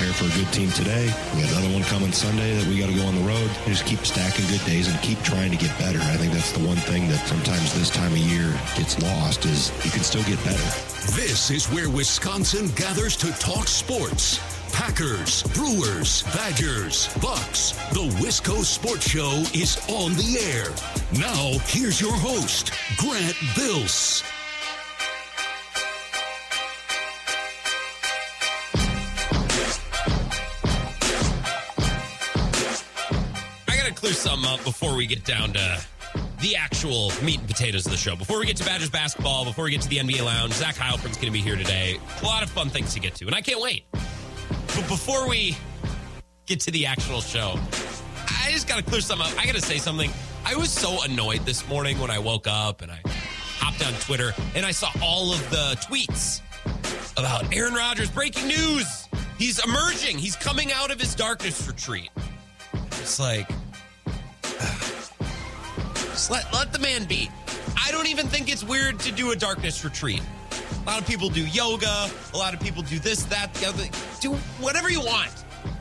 prepare for a good team today. We got another one coming Sunday that we got to go on the road. Just keep stacking good days and keep trying to get better. I think that's the one thing that sometimes this time of year gets lost is you can still get better. This is where Wisconsin gathers to talk sports. Packers, Brewers, Badgers, Bucks. The Wisco Sports Show is on the air. Now, here's your host, Grant Bills. Up before we get down to the actual meat and potatoes of the show. Before we get to Badgers basketball, before we get to the NBA Lounge, Zach Heilprin's going to be here today. A lot of fun things to get to, and I can't wait. But before we get to the actual show, I just got to clear something up. I got to say something. I was so annoyed this morning when I woke up and I hopped on Twitter and I saw all of the tweets about Aaron Rodgers breaking news. He's emerging. He's coming out of his darkness retreat. It's like, just let, let the man be. I don't even think it's weird to do a darkness retreat. A lot of people do yoga. A lot of people do this, that, the other. Do whatever you want.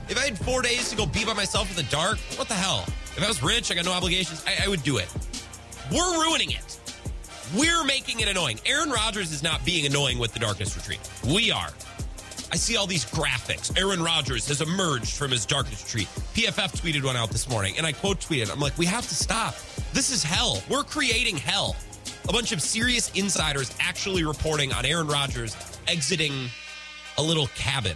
If I had four days to go be by myself in the dark, what the hell? If I was rich, I got no obligations, I, I would do it. We're ruining it. We're making it annoying. Aaron Rodgers is not being annoying with the darkness retreat. We are. I see all these graphics. Aaron Rodgers has emerged from his darkness retreat. PFF tweeted one out this morning, and I quote tweeted. I'm like, we have to stop. This is hell. We're creating hell. A bunch of serious insiders actually reporting on Aaron Rodgers exiting a little cabin.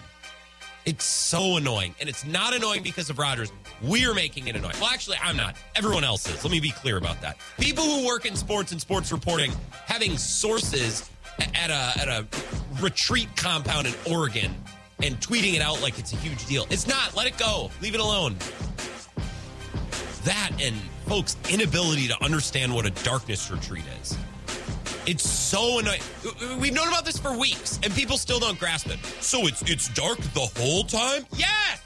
It's so annoying. And it's not annoying because of Rodgers. We're making it annoying. Well, actually, I'm not. Everyone else is. Let me be clear about that. People who work in sports and sports reporting having sources at a at a retreat compound in Oregon and tweeting it out like it's a huge deal. It's not. Let it go. Leave it alone. That and folks' inability to understand what a darkness retreat is. It's so annoying. We've known about this for weeks, and people still don't grasp it. So it's it's dark the whole time? Yes.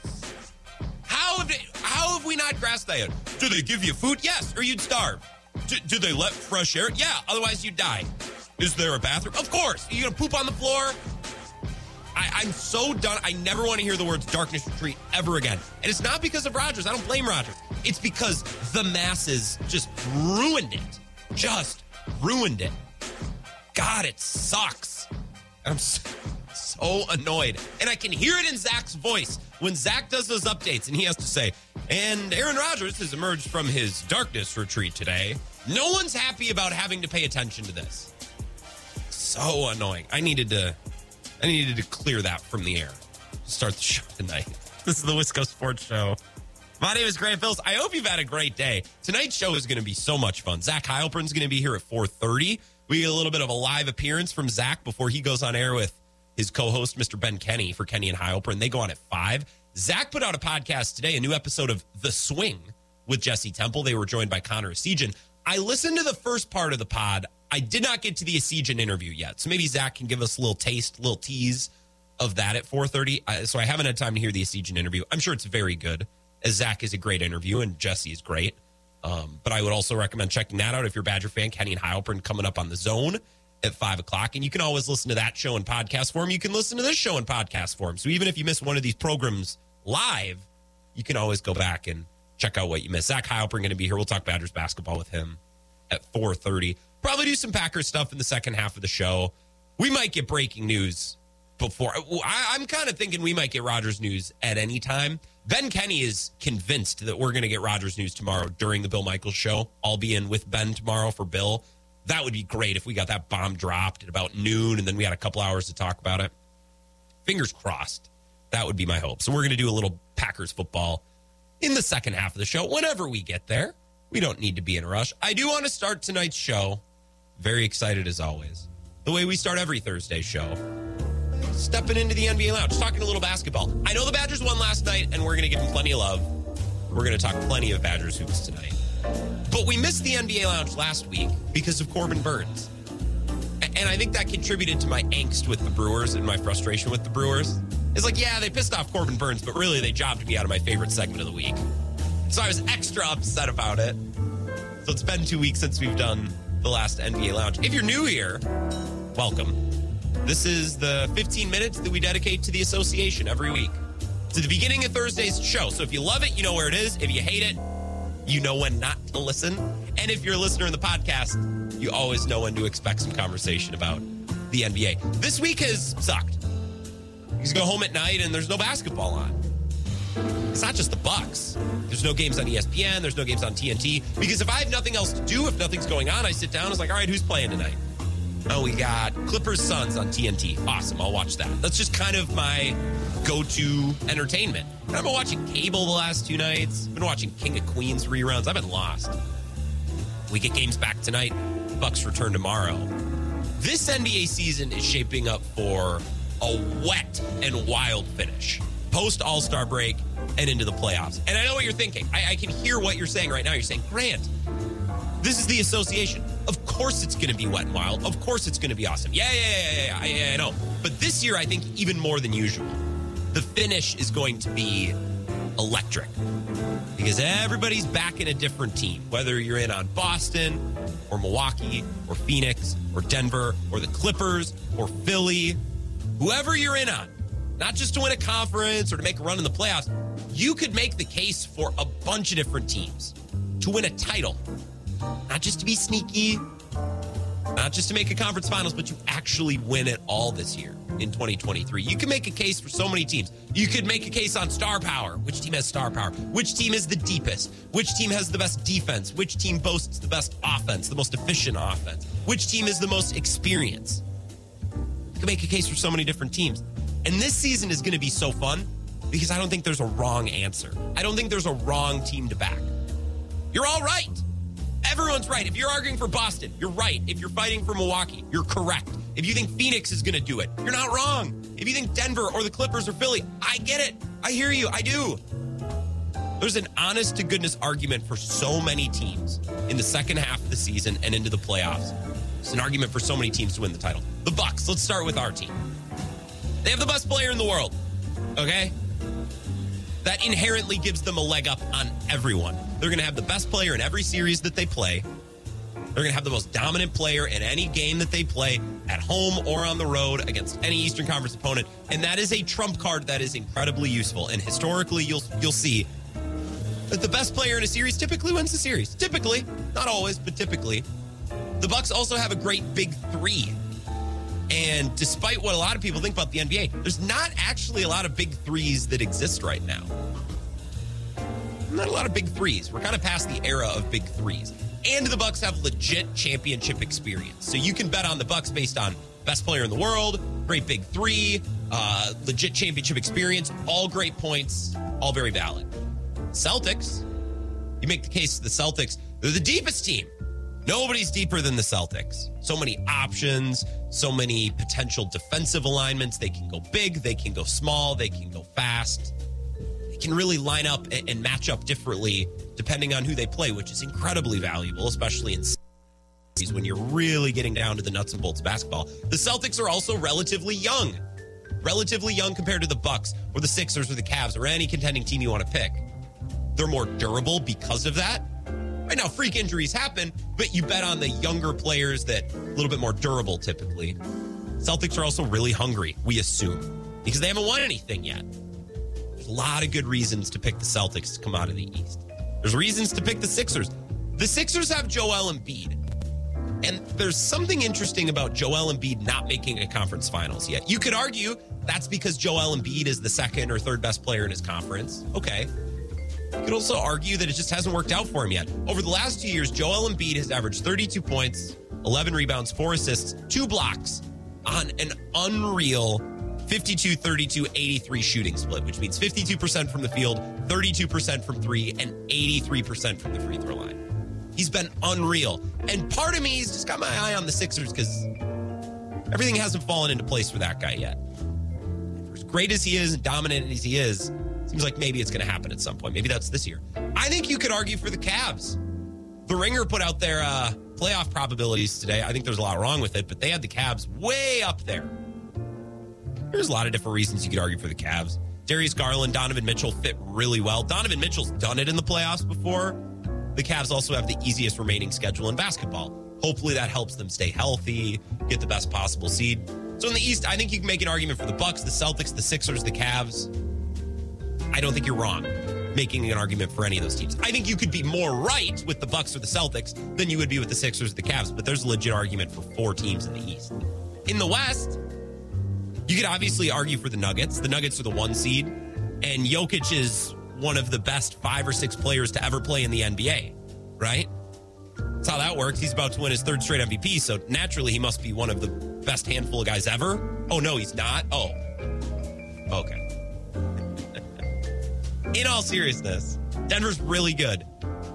How have they, how have we not grasped that? Do they give you food? Yes, or you'd starve. Do, do they let fresh air? Yeah, otherwise you'd die. Is there a bathroom? Of course. Are you gonna poop on the floor? I, I'm so done. I never want to hear the words darkness retreat ever again. And it's not because of Rodgers. I don't blame Rodgers. It's because the masses just ruined it. Just ruined it. God, it sucks. I'm so, so annoyed. And I can hear it in Zach's voice when Zach does those updates and he has to say, and Aaron Rodgers has emerged from his darkness retreat today. No one's happy about having to pay attention to this. So annoying. I needed to I needed to clear that from the air. Start the show tonight. This is the Wisco Sports Show. My name is Grant Phillips. I hope you've had a great day. Tonight's show is going to be so much fun. Zach Heilprin's going to be here at 4.30. We get a little bit of a live appearance from Zach before he goes on air with his co-host, Mr. Ben Kenny, for Kenny and Heilprin. They go on at 5. Zach put out a podcast today, a new episode of The Swing with Jesse Temple. They were joined by Connor Essegian. I listened to the first part of the pod. I did not get to the Essegian interview yet. So maybe Zach can give us a little taste, a little tease of that at 4.30. So I haven't had time to hear the Essegian interview. I'm sure it's very good, as Zach is a great interview and Jesse is great. Um, but I would also recommend checking that out if you're a Badger fan. Kenny and Heilprin coming up on the zone at five o'clock. And you can always listen to that show in podcast form. You can listen to this show in podcast form. So even if you miss one of these programs live, you can always go back and check out what you missed. Zach Heilprin going to be here. We'll talk Badgers basketball with him at 4.30. Probably do some Packers stuff in the second half of the show. We might get breaking news before. I, I'm kind of thinking we might get Rodgers news at any time. Ben Kenny is convinced that we're going to get Rodgers news tomorrow during the Bill Michaels show. I'll be in with Ben tomorrow for Bill. That would be great if we got that bomb dropped at about noon and then we had a couple hours to talk about it. Fingers crossed. That would be my hope. So we're going to do a little Packers football in the second half of the show whenever we get there. We don't need to be in a rush. I do want to start tonight's show. Very excited as always. The way we start every Thursday show stepping into the NBA lounge, talking a little basketball. I know the Badgers won last night, and we're going to give them plenty of love. We're going to talk plenty of Badgers hoops tonight. But we missed the NBA lounge last week because of Corbin Burnes. And I think that contributed to my angst with the Brewers and my frustration with the Brewers. It's like, yeah, they pissed off Corbin Burnes, but really they jobbed me out of my favorite segment of the week. So I was extra upset about it. So it's been two weeks since we've done the last NBA lounge. If you're new here, welcome. This is the 15 minutes that we dedicate to the association every week. to the beginning of Thursday's show. So if you love it, you know where it is. If you hate it, you know when not to listen. And if you're a listener in the podcast, you always know when to expect some conversation about the NBA. This week has sucked. Go home at night and there's no basketball on. It's not just the Bucks. There's no games on ESPN. There's no games on TNT. Because if I have nothing else to do, if nothing's going on, I sit down. And it's like, all right, who's playing tonight? Oh, we got Clippers Suns on TNT. Awesome. I'll watch that. That's just kind of my go to entertainment. I've been watching cable the last two nights. I've Been watching King of Queens reruns. I've been lost. We get games back tonight. Bucks return tomorrow. This NBA season is shaping up for a wet and wild finish. Post All Star break and into the playoffs. And I know what you're thinking. I, I can hear what you're saying right now. You're saying, Grant, this is the association. Of course it's going to be wet and wild. Of course it's going to be awesome. Yeah, yeah, yeah, yeah, yeah, yeah, I know. But this year, I think even more than usual, the finish is going to be electric because everybody's back in a different team, whether you're in on Boston or Milwaukee or Phoenix or Denver or the Clippers or Philly, whoever you're in on, not just to win a conference or to make a run in the playoffs, you could make the case for a bunch of different teams to win a title not just to be sneaky, not just to make a conference finals, but to actually win it all this year in 2023. You can make a case for so many teams. You could make a case on star power. Which team has star power? Which team is the deepest? Which team has the best defense? Which team boasts the best offense, the most efficient offense? Which team is the most experienced? You can make a case for so many different teams. And this season is going to be so fun because I don't think there's a wrong answer. I don't think there's a wrong team to back. You're all right. Everyone's right. If you're arguing for Boston, you're right. If you're fighting for Milwaukee, you're correct. If you think Phoenix is going to do it, you're not wrong. If you think Denver or the Clippers or Philly, I get it. I hear you. I do. There's an honest to goodness argument for so many teams in the second half of the season and into the playoffs. It's an argument for so many teams to win the title. The Bucks. Let's start with our team. They have the best player in the world. Okay? That inherently gives them a leg up on everyone. They're going to have the best player in every series that they play. They're going to have the most dominant player in any game that they play at home or on the road against any Eastern Conference opponent, and that is a trump card that is incredibly useful. And historically, you'll you'll see that the best player in a series typically wins the series. Typically, not always, but typically. The Bucks also have a great big 3. And despite what a lot of people think about the NBA, there's not actually a lot of big threes that exist right now not a lot of big threes. We're kind of past the era of big threes. And the Bucks have legit championship experience. So you can bet on the Bucks based on best player in the world, great big three, uh, legit championship experience, all great points, all very valid. Celtics, you make the case the Celtics, they're the deepest team. Nobody's deeper than the Celtics. So many options, so many potential defensive alignments. They can go big, they can go small, they can go fast They can really line up and, match up differently depending on who they play, which is incredibly valuable, especially in when you're really getting down to the nuts and bolts of basketball. The Celtics are also relatively young, relatively young compared to the Bucks or the Sixers or the Cavs or any contending team you want to pick. They're more durable because of that. Right now, freak injuries happen, but you bet on the younger players that a little bit more durable typically. Celtics are also really hungry, we assume, because they haven't won anything yet There's a lot of good reasons to pick the Celtics to come out of the East. There's reasons to pick the Sixers. The Sixers have Joel Embiid. And there's something interesting about Joel Embiid not making a conference finals yet. You could argue that's because Joel Embiid is the second or third best player in his conference. Okay. You could also argue that it just hasn't worked out for him yet. Over the last two years, Joel Embiid has averaged 32 points, 11 rebounds, four assists, two blocks on an unreal 52 32 83 shooting split, which means 52% from the field, 32% from three, and 83% from the free throw line. He's been unreal. And part of me has just got my eye on the Sixers because everything hasn't fallen into place for that guy yet. For as great as he is and dominant as he is, seems like maybe it's going to happen at some point. Maybe that's this year. I think you could argue for the Cavs. The Ringer put out their uh, playoff probabilities today. I think there's a lot wrong with it, but they had the Cavs way up there. There's a lot of different reasons you could argue for the Cavs. Darius Garland, Donovan Mitchell fit really well. Donovan Mitchell's done it in the playoffs before. The Cavs also have the easiest remaining schedule in basketball. Hopefully that helps them stay healthy, get the best possible seed. So in the East, I think you can make an argument for the Bucks, the Celtics, the Sixers, the Cavs. I don't think you're wrong making an argument for any of those teams. I think you could be more right with the Bucks or the Celtics than you would be with the Sixers or the Cavs, but there's a legit argument for four teams in the East. In the West, you could obviously argue for the Nuggets. The Nuggets are the one seed, and Jokic is one of the best five or six players to ever play in the NBA, right? That's how that works. He's about to win his third straight MVP, so naturally he must be one of the best handful of guys ever. Oh, no, he's not. Oh, okay in all seriousness, Denver's really good.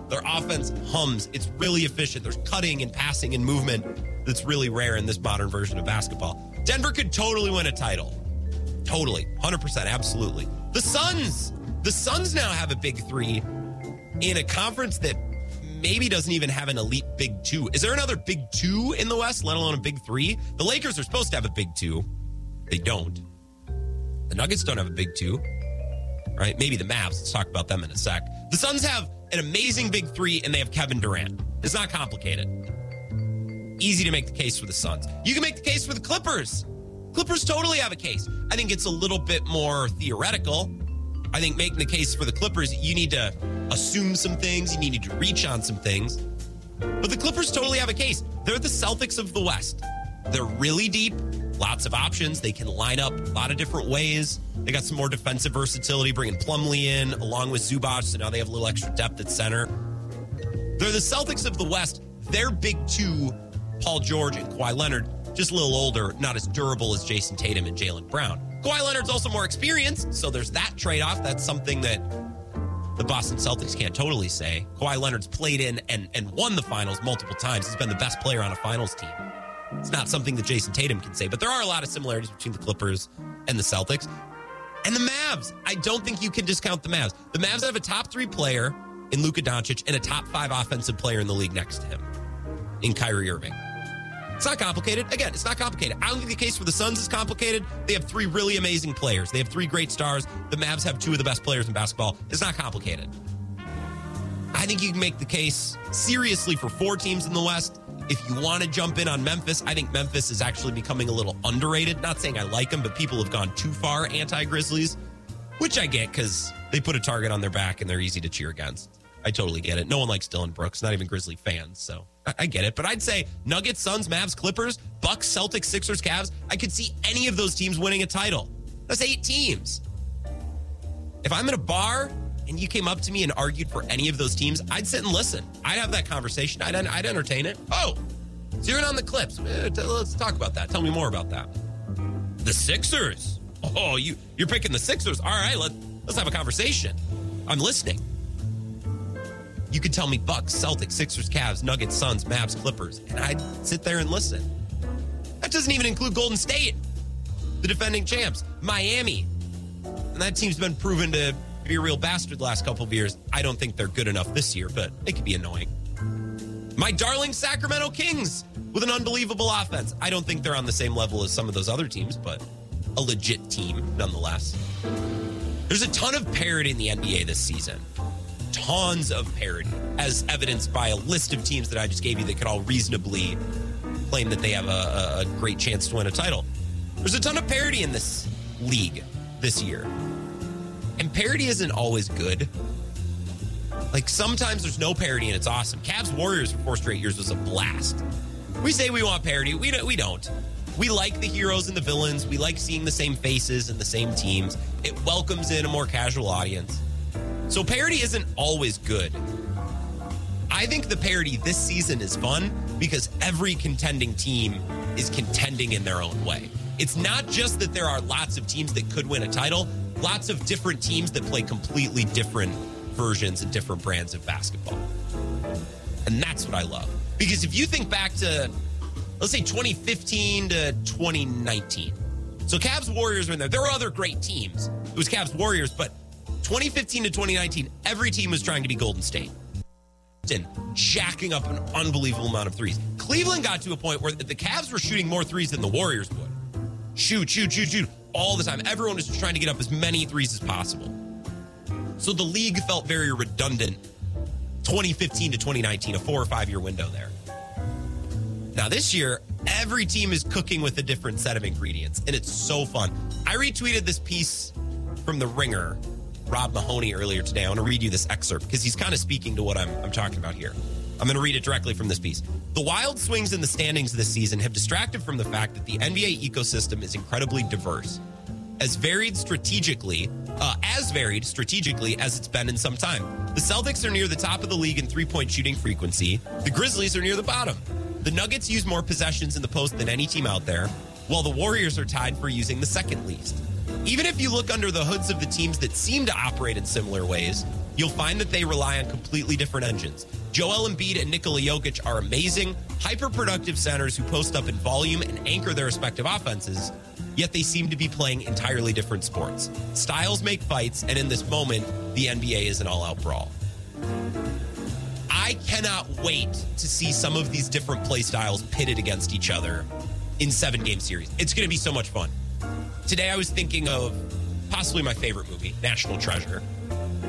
Their offense hums. It's really efficient. There's cutting and passing and movement that's really rare in this modern version of basketball. Denver could totally win a title. Totally. 100%. Absolutely. The Suns. The Suns now have a big three in a conference that maybe doesn't even have an elite big two. Is there another big two in the West, let alone a big three? The Lakers are supposed to have a big two. They don't. The Nuggets don't have a big two right? Maybe the Mavs. Let's talk about them in a sec. The Suns have an amazing big three, and they have Kevin Durant. It's not complicated. Easy to make the case for the Suns. You can make the case for the Clippers. Clippers totally have a case. I think it's a little bit more theoretical. I think making the case for the Clippers, you need to assume some things, you need to reach on some things. But the Clippers totally have a case. They're the Celtics of the West. They're really deep, lots of options. They can line up a lot of different ways. They got some more defensive versatility, bringing Plumlee in along with Zubac. So now they have a little extra depth at center. They're the Celtics of the West. Their big two, Paul George and Kawhi Leonard, just a little older, not as durable as Jayson Tatum and Jaylen Brown. Kawhi Leonard's also more experienced, so there's that trade off. That's something that the Boston Celtics can't totally say. Kawhi Leonard's played in and, and won the finals multiple times. He's been the best player on a finals team. It's not something that Jayson Tatum can say, but there are a lot of similarities between the Clippers and the Celtics. And the Mavs. I don't think you can discount the Mavs. The Mavs have a top three player in Luka Doncic and a top five offensive player in the league next to him in Kyrie Irving. It's not complicated. Again, it's not complicated. I don't think the case for the Suns is complicated. They have three really amazing players. They have three great stars. The Mavs have two of the best players in basketball. It's not complicated. I think you can make the case seriously for four teams in the West if you want to jump in on Memphis, I think Memphis is actually becoming a little underrated. Not saying I like them, but people have gone too far anti Grizzlies, which I get because they put a target on their back and they're easy to cheer against. I totally get it. No one likes Dillon Brooks, not even Grizzly fans. So I, I, get it. But I'd say Nuggets, Suns, Mavs, Clippers, Bucks, Celtics, Sixers, Cavs. I could see any of those teams winning a title. That's eight teams. If I'm in a bar and you came up to me and argued for any of those teams, I'd sit and listen. I'd have that conversation. I'd, I'd entertain it. Oh, zeroing on the clips. Eh, let's talk about that. Tell me more about that. The Sixers. Oh, you you're picking the Sixers. All right, let let's have a conversation. I'm listening. You could tell me Bucks, Celtics, Sixers, Cavs, Nuggets, Suns, Mavs, Clippers, and I'd sit there and listen. That doesn't even include Golden State, the defending champs, Miami, and that team's been proven to be a real bastard last couple of years. I don't think they're good enough this year, but they could be annoying. My darling Sacramento Kings with an unbelievable offense. I don't think they're on the same level as some of those other teams, but a legit team nonetheless. There's a ton of parity in the NBA this season. Tons of parity, as evidenced by a list of teams that I just gave you that could all reasonably claim that they have a, a great chance to win a title. There's a ton of parity in this league this year. And parody isn't always good. Like sometimes there's no parody and it's awesome. Cavs Warriors for four straight years was a blast. We say we want parody. We don't, we don't. We like the heroes and the villains. We like seeing the same faces and the same teams. It welcomes in a more casual audience. So parody isn't always good. I think the parody this season is fun because every contending team is contending in their own way. It's not just that there are lots of teams that could win a title, lots of different teams that play completely different versions and different brands of basketball. And that's what I love. Because if you think back to, let's say 2015 to 2019. So Cavs Warriors were in there. There were other great teams. It was Cavs Warriors, but 2015 to 2019, every team was trying to be Golden State. And jacking up an unbelievable amount of threes. Cleveland got to a point where the Cavs were shooting more threes than the Warriors would. Shoot, shoot, shoot, shoot all the time. Everyone is just trying to get up as many threes as possible. So the league felt very redundant 2015 to 2019, a four or five year window there. Now, this year, every team is cooking with a different set of ingredients, and it's so fun. I retweeted this piece from The Ringer Rob Mahoney earlier today. I want to read you this excerpt because he's kind of speaking to what I'm, I'm talking about here. I'm going to read it directly from this piece. The wild swings in the standings this season have distracted from the fact that the NBA ecosystem is incredibly diverse, as varied strategically, uh, as varied strategically as it's been in some time. The Celtics are near the top of the league in three point shooting frequency. The Grizzlies are near the bottom. The Nuggets use more possessions in the post than any team out there, while the Warriors are tied for using the second least. Even if you look under the hoods of the teams that seem to operate in similar ways, you'll find that they rely on completely different engines. Joel Embiid and Nikola Jokic are amazing, hyper productive centers who post up in volume and anchor their respective offenses, yet they seem to be playing entirely different sports. Styles make fights, and in this moment, the NBA is an all out brawl. I cannot wait to see some of these different play styles pitted against each other in seven game series. It's going to be so much fun. Today, I was thinking of possibly my favorite movie, National Treasure.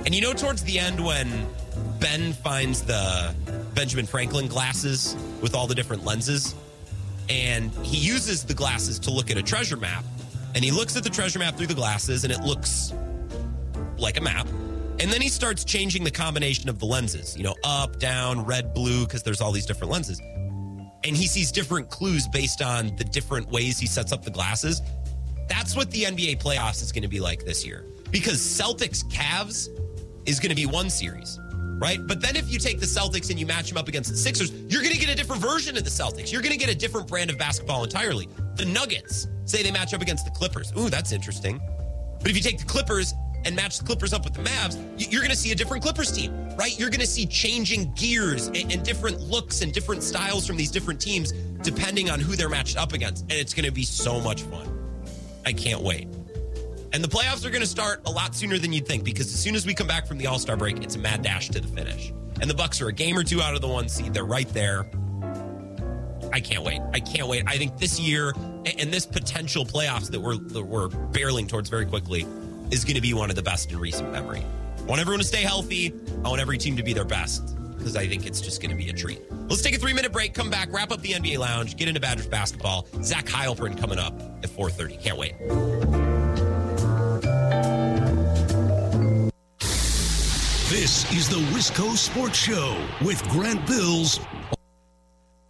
And you know, towards the end, when Ben finds the Benjamin Franklin glasses with all the different lenses, and he uses the glasses to look at a treasure map, and he looks at the treasure map through the glasses, and it looks like a map. And then he starts changing the combination of the lenses, you know, up, down, red, blue, because there's all these different lenses. And he sees different clues based on the different ways he sets up the glasses. That's what the NBA playoffs is going to be like this year. Because Celtics Cavs is going to be one series, right? But then if you take the Celtics and you match them up against the Sixers, you're going to get a different version of the Celtics. You're going to get a different brand of basketball entirely. The Nuggets say they match up against the Clippers. Ooh, that's interesting. But if you take the Clippers and match the Clippers up with the Mavs, you're going to see a different Clippers team, right? You're going to see changing gears and, and, different looks and different styles from these different teams depending on who they're matched up against. And it's going to be so much fun. I can't wait. And the playoffs are going to start a lot sooner than you'd think because as soon as we come back from the All Star break, it's a mad dash to the finish. And the Bucks are a game or two out of the one seed. They're right there. I can't wait. I can't wait. I think this year and this potential playoffs that we're that we're barreling towards very quickly is going to be one of the best in recent memory. I want everyone to stay healthy. I want every team to be their best because I think it's just going to be a treat. Let's take a three minute break, come back, wrap up the NBA Lounge, get into Badgers basketball. Zach Heilprin coming up at 4.30. Can't wait. This is the Wisco Sports Show with Grant Bills,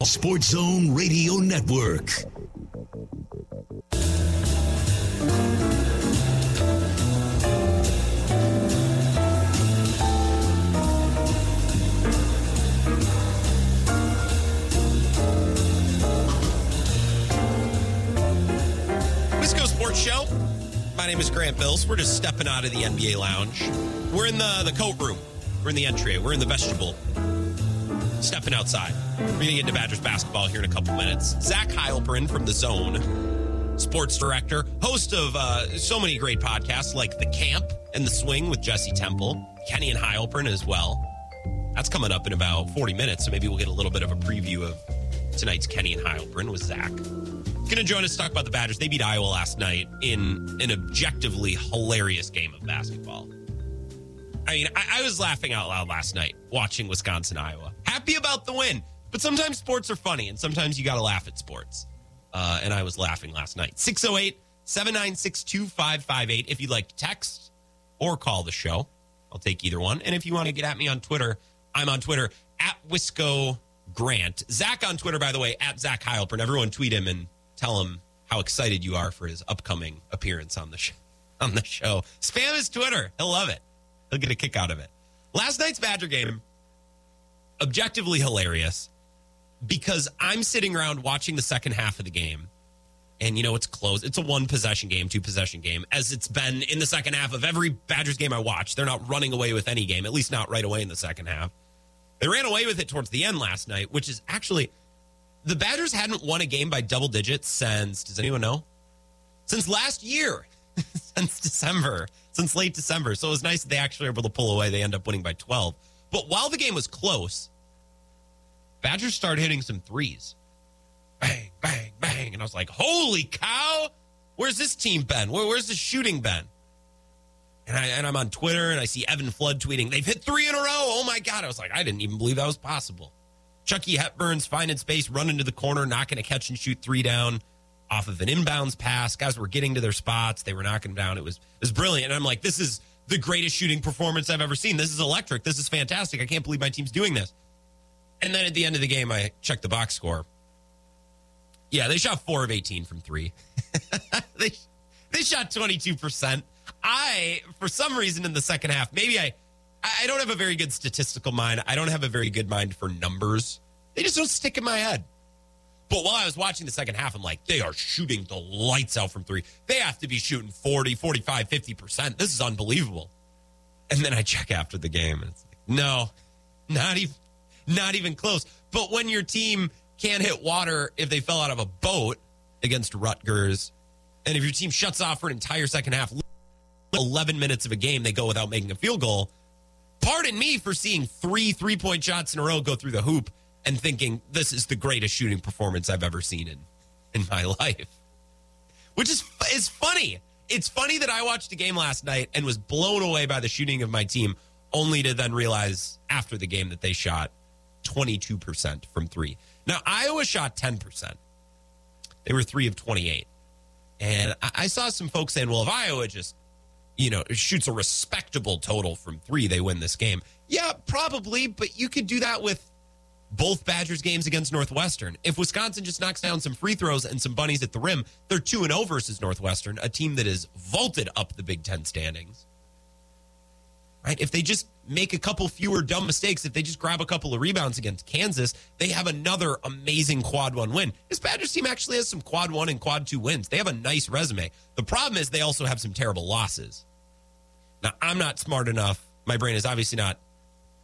Sports Zone Radio Network. Grant Bills. We're just stepping out of the NBA lounge. We're in the, the coat room. We're in the entry. We're in the vestibule. Stepping outside. We're going to get into Badgers basketball here in a couple minutes. Zach Heilprin from The Zone, sports director, host of uh, so many great podcasts like The Camp and The Swing with Jesse Temple, Kenny and Heilprin as well. That's coming up in about 40 minutes, so maybe we'll get a little bit of a preview of tonight's Kenny and Heilprin with Zach going to join us to talk about the Badgers. They beat Iowa last night in an objectively hilarious game of basketball. I mean, I, I, was laughing out loud last night watching Wisconsin Iowa. Happy about the win, but sometimes sports are funny and sometimes you got to laugh at sports. Uh, and I was laughing last night. 608 796 2558. If you'd like to text or call the show, I'll take either one. And if you want to get at me on Twitter, I'm on Twitter at Wisco Grant. Zach on Twitter, by the way, at Zach Heilprin. Everyone tweet him and tell him how excited you are for his upcoming appearance on the show. on the show. Spam his Twitter. He'll love it. He'll get a kick out of it. Last night's Badger game, objectively hilarious because I'm sitting around watching the second half of the game. And you know it's close. It's a one possession game, two possession game, as it's been in the second half of every Badgers game I watch. They're not running away with any game, at least not right away in the second half. They ran away with it towards the end last night, which is actually the Badgers hadn't won a game by double digits since, does anyone know? Since last year, since December, since late December. So it was nice that they actually were able to pull away. They end up winning by 12. But while the game was close, Badgers started hitting some threes. Bang, bang, bang. And I was like, holy cow, where's this team been? Where, where's the shooting been? And, I, and I'm on Twitter and I see Evan Flood tweeting, they've hit three in a row. Oh my God. I was like, I didn't even believe that was possible. Chucky Hepburn's finding space, running to the corner, not going to catch and shoot three down off of an inbounds pass. Guys were getting to their spots. They were knocking down. It was it was brilliant. And I'm like, this is the greatest shooting performance I've ever seen. This is electric. This is fantastic. I can't believe my team's doing this. And then at the end of the game, I checked the box score. Yeah, they shot four of 18 from three. they, they shot 22%. I, for some reason in the second half, maybe I, I don't have a very good statistical mind. I don't have a very good mind for numbers. They just don't stick in my head. But while I was watching the second half, I'm like, they are shooting the lights out from three. They have to be shooting 40, 45, 50%. This is unbelievable. And then I check after the game and it's like, no, not even not even close. But when your team can't hit water if they fell out of a boat against Rutgers, and if your team shuts off for an entire second half, 11 minutes of a game, they go without making a field goal. Pardon me for seeing three three point shots in a row go through the hoop and thinking this is the greatest shooting performance I've ever seen in, in my life. Which is is funny. It's funny that I watched a game last night and was blown away by the shooting of my team, only to then realize after the game that they shot 22% from three. Now, Iowa shot 10%. They were three of 28. And I saw some folks saying, well, if Iowa just, you know, shoots a respectable total from three, they win this game. Yeah, probably, but you could do that with both Badgers games against Northwestern. If Wisconsin just knocks down some free throws and some bunnies at the rim, they're 2 and 0 versus Northwestern, a team that has vaulted up the Big 10 standings. Right? If they just make a couple fewer dumb mistakes, if they just grab a couple of rebounds against Kansas, they have another amazing quad 1 win. This Badgers team actually has some quad 1 and quad 2 wins. They have a nice resume. The problem is they also have some terrible losses. Now, I'm not smart enough. My brain is obviously not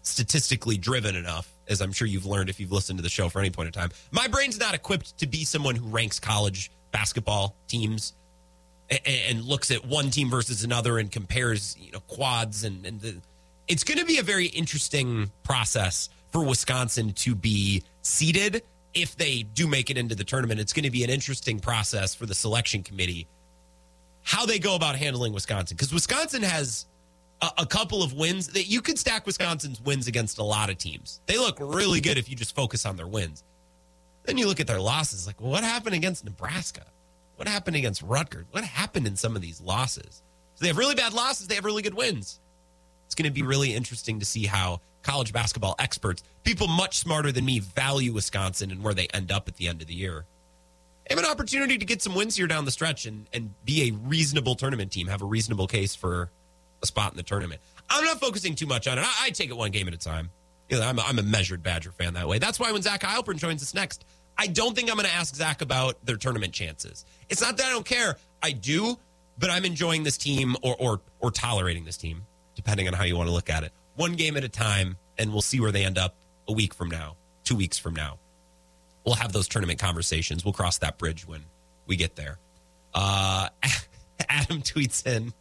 statistically driven enough, as I'm sure you've learned if you've listened to the show for any point in time. My brain's not equipped to be someone who ranks college basketball teams and, and looks at one team versus another and compares, you know, quads and, and the, it's going to be a very interesting process for Wisconsin to be seeded if they do make it into the tournament. It's going to be an interesting process for the selection committee how they go about handling Wisconsin because Wisconsin has a, a, couple of wins that you could stack Wisconsin's wins against a lot of teams. They look really good if you just focus on their wins. Then you look at their losses, like well, what happened against Nebraska? What happened against Rutgers? What happened in some of these losses? So they have really bad losses. They have really good wins. It's going to be really interesting to see how college basketball experts, people much smarter than me, value Wisconsin and where they end up at the end of the year. They have an opportunity to get some wins here down the stretch and, and be a reasonable tournament team, have a reasonable case for a spot in the tournament. I'm not focusing too much on it. I, I take it one game at a time. You know, I'm, a, I'm a measured Badger fan that way. That's why when Zach Heilprin joins us next, I don't think I'm going to ask Zach about their tournament chances. It's not that I don't care. I do, but I'm enjoying this team or or or tolerating this team, depending on how you want to look at it. One game at a time, and we'll see where they end up a week from now, two weeks from now. We'll have those tournament conversations. We'll cross that bridge when we get there. Uh, Adam tweets in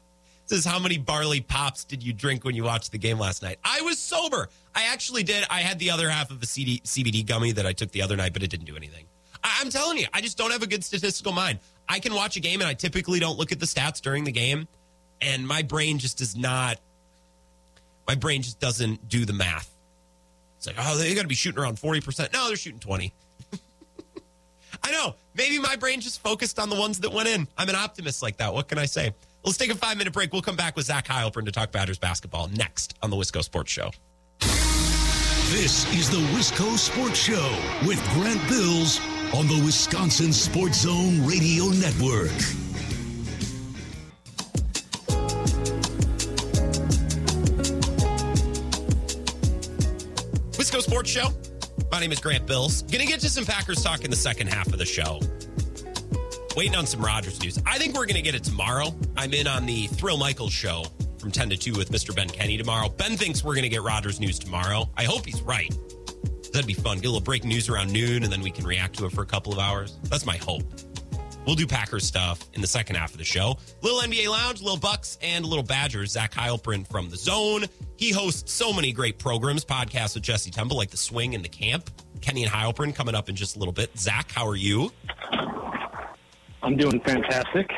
says, How many barley pops did you drink when you watched the game last night? I was sober. I actually did. I had the other half of a CD, CBD gummy that I took the other night, but it didn't do anything. I, I'm telling you, I just don't have a good statistical mind. I can watch a game and I typically don't look at the stats during the game, and my brain just does not, my brain just doesn't do the math. It's like, oh, they got to be shooting around 40%. No, they're shooting 20. I know. Maybe my brain just focused on the ones that went in. I'm an optimist like that. What can I say? Let's take a five minute break. We'll come back with Zach Heilprin to talk Badgers basketball next on the Wisco Sports Show. This is the Wisco Sports Show with Grant Bills on the Wisconsin Sports Zone Radio Network. Wisco Sports Show. My name is Grant Bills. Gonna get to some Packers talk in the second half of the show waiting on some Rodgers news. I think we're going to get it tomorrow. I'm in on the Thrill Michaels show from 10 to 2 with Mr. Ben Kenny tomorrow. Ben thinks we're going to get Rodgers news tomorrow. I hope he's right. That'd be fun. Get a little breaking news around noon, and then we can react to it for a couple of hours. That's my hope. We'll do Packers stuff in the second half of the show. Little NBA Lounge, little Bucks, and little Badgers. Zach Heilprin from The Zone. He hosts so many great programs, podcasts with Jesse Temple, like The Swing and The Camp. Kenny and Heilprin coming up in just a little bit. Zach, how are you? I'm doing fantastic.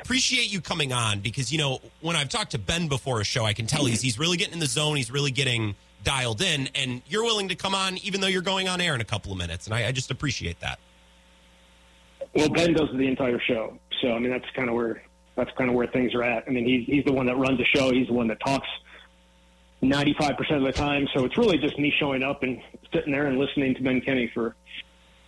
Appreciate you coming on because you know when I've talked to Ben before a show, I can tell he's he's really getting in the zone. He's really getting dialed in, and you're willing to come on even though you're going on air in a couple of minutes, and I, I just appreciate that. Well, Ben does the entire show, so I mean that's kind of where that's kind of where things are at. I mean, he's he's the one that runs the show. He's the one that talks 95% of the time. So it's really just me showing up and sitting there and listening to Ben Kenny for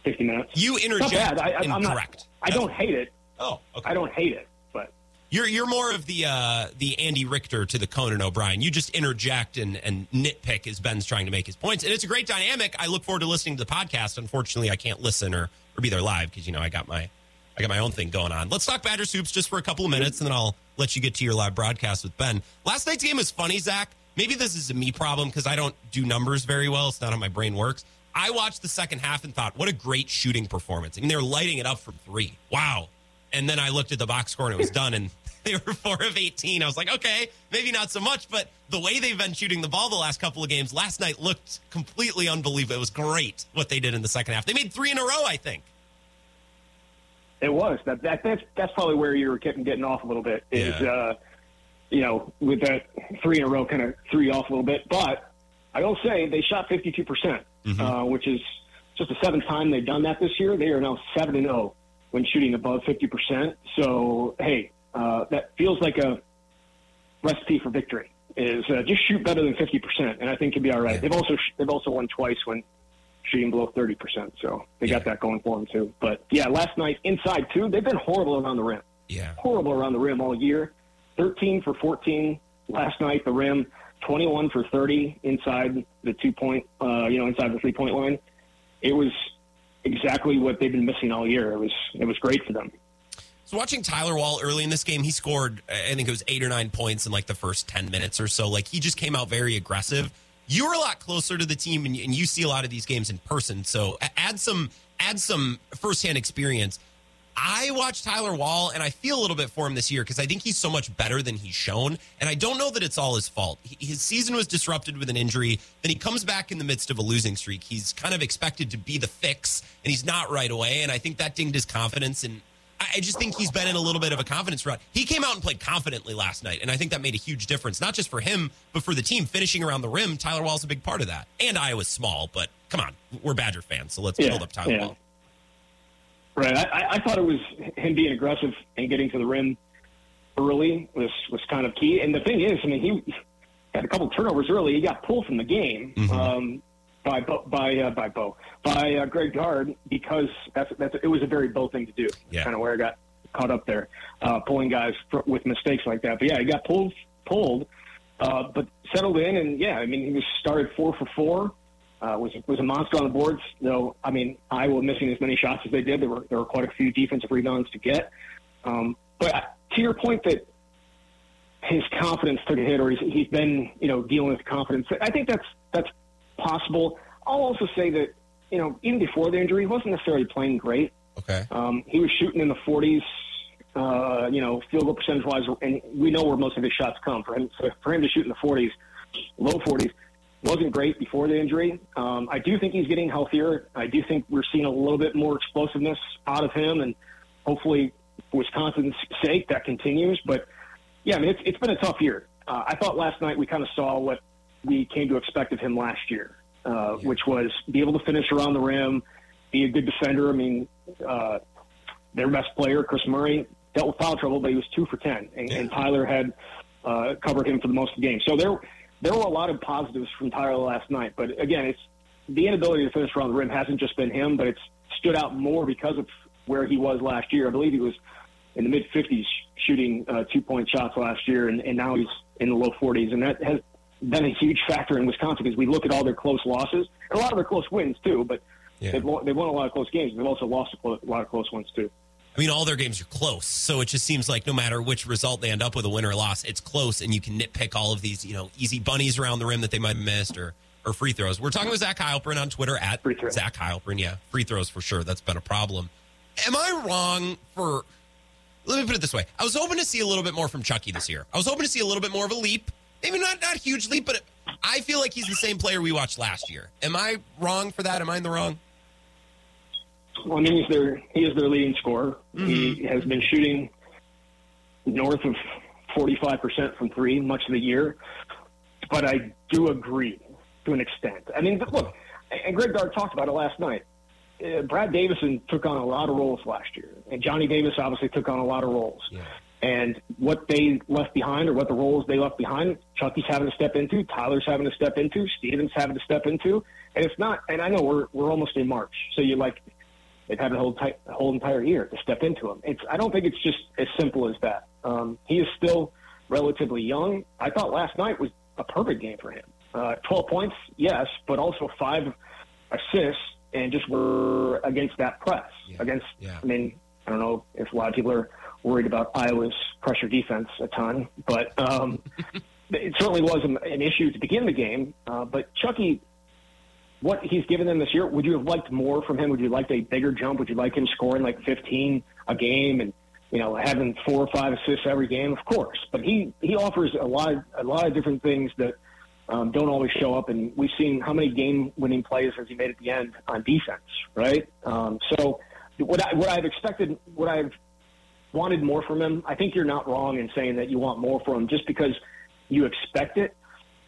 50 minutes. You interject Not bad. I, not, incorrect. I don't hate it. Oh, okay. I don't hate it, but You're you're more of the uh, the Andy Richter to the Conan O'Brien. You just interject and, and nitpick as Ben's trying to make his points, and it's a great dynamic. I look forward to listening to the podcast. Unfortunately, I can't listen or, or be there live because you know I got my I got my own thing going on. Let's talk Badgers hoops just for a couple of minutes, and then I'll let you get to your live broadcast with Ben. Last night's game was funny, Zach. Maybe this is a me problem because I don't do numbers very well. It's not how my brain works. I watched the second half and thought, what a great shooting performance. I mean, they're lighting it up from three. Wow. And then I looked at the box score and it was done, and they were four of 18. I was like, okay, maybe not so much, but the way they've been shooting the ball the last couple of games, last night looked completely unbelievable. It was great what they did in the second half. They made three in a row, I think. it was that, that that's that's probably where you were getting getting off a little bit. Is Yeah. uh, you know with that three in a row kind of threw you off a little bit, but I will say they shot 52 percent, uh, which is just the seventh time they've done that this year. They are now seven and zero when shooting above 50 percent. So hey, uh, that feels like a recipe for victory. Is uh, just shoot better than 50 percent, and I think you'll be all right. Yeah. They've also they've also won twice when shooting below 30 percent, so they got that going for them too. But yeah, last night inside too, they've been horrible around the rim Yeah. horrible around the rim all year. 13 for 14 last night, the rim, 21 for 30 inside the two point, uh, you know, inside the three point line. It was exactly what they've been missing all year. It was, it was great for them. So watching Tyler Wahl early in this game, he scored I think it was eight or nine points in like the first ten minutes or so. Like he just came out very aggressive. You were a lot closer to the team, and you see a lot of these games in person. So add some add some firsthand experience. I watched Tyler Wahl, and I feel a little bit for him this year because I think he's so much better than he's shown. And I don't know that it's all his fault. He- His season was disrupted with an injury. Then he comes back in the midst of a losing streak. He's kind of expected to be the fix, and he's not right away. And I think that dinged his confidence. And I I just think he's been in a little bit of a confidence rut. He came out and played confidently last night, and I think that made a huge difference, not just for him, but for the team finishing around the rim. Tyler Wahl's a big part of that. And Iowa's small, but come on, we're Badger fans, so let's Yeah, build up Tyler yeah. Wahl. Right. I, I- thought it was him being aggressive and getting to the rim early was, was kind of key. And the thing is, I mean, he had a couple turnovers early. He got pulled from the game um, by Bo, by uh, by Bo by uh, Greg Gard because that's that's it was a very Bo thing to do. Yeah. Kind of where I got caught up there, uh, pulling guys for, with mistakes like that. But yeah, he got pulled pulled, uh, but settled in, and yeah, I mean, he was started four for four. Uh, was was a monster on the boards. Though I mean, Iowa missing as many shots as they did. There were there were quite a few defensive rebounds to get. Um, but to your point that his confidence took a hit, or he's, he's been you know dealing with confidence. I think that's that's possible. I'll also say that you know even before the injury, he wasn't necessarily playing great. Okay. Um, he was shooting in the 40s, uh, you know, field goal percentage wise, and we know where most of his shots come. For him, so for him to shoot in the 40s, low 40s, wasn't great before the injury. Um, I do think he's getting healthier. I do think we're seeing a little bit more explosiveness out of him, and hopefully, for Wisconsin's sake, that continues. But yeah, I mean, it's, it's been a tough year. Uh, I thought last night we kind of saw what we came to expect of him last year, uh, which was be able to finish around the rim, be a good defender. I mean, uh, their best player, Kris Murray, dealt with foul trouble, but he was two for ten, and, and Tyler had uh, covered him for the most of the game. So there, there were a lot of positives from Tyler last night. But again, it's the inability to finish around the rim hasn't just been him, but it's stood out more because of where he was last year. I believe he was in the mid 50s shooting uh, two point shots last year, and, and now he's in the low 40s, and that has been a huge factor in Wisconsin because we look at all their close losses and a lot of their close wins too, but. Yeah. They've, won, they've won a lot of close games. They've also lost a, clo- a lot of close ones too. I mean, all their games are close, so it just seems like no matter which result they end up with, a win or a loss, it's close, and you can nitpick all of these, you know, easy bunnies around the rim that they might have missed or or free throws. We're talking with Zach Heilprin on Twitter at. Zach Heilprin. Yeah, free throws for sure. That's been a problem. Am I wrong for? Let me put it this way: I was hoping to see a little bit more from Chucky this year. I was hoping to see a little bit more of a leap. Maybe not not huge leap, but I feel like he's the same player we watched last year. Am I wrong for that? Am I in the wrong? Well, I mean, he's their he is their leading scorer. He has been shooting north of forty five percent from three much of the year. But I do agree to an extent. I mean, look, and Greg Gard talked about it last night. Uh, Brad Davison took on a lot of roles last year, and Johnny Davis obviously took on a lot of roles. Yeah. And what they left behind or what the roles they left behind, Chucky's having to step into, Tyler's having to step into, Steven's having to step into. And it's not, and I know we're, we're almost in March. So you're like, they've had the whole, ty- the whole entire year to step into him. It's, I don't think it's just as simple as that. Um, he is still relatively young. I thought last night was a perfect game for him. Uh, 12 points, yes, but also five assists and just were against that press. Yeah. Against, Yeah. I mean, I don't know if a lot of people are worried about Iowa's pressure defense a ton, but um, it certainly was an, an issue to begin the game. Uh, but Chucky, what he's given them this year, would you have liked more from him? Would you like a bigger jump? Would you like him scoring like 15 a game and you know having four or five assists every game? Of course, but he he offers a lot a lot of different things that um, don't always show up. And we've seen how many game-winning plays has he made at the end on defense, right? Um, so what I what I've expected, what I've wanted more from him. I think you're not wrong in saying that you want more from him just because you expect it.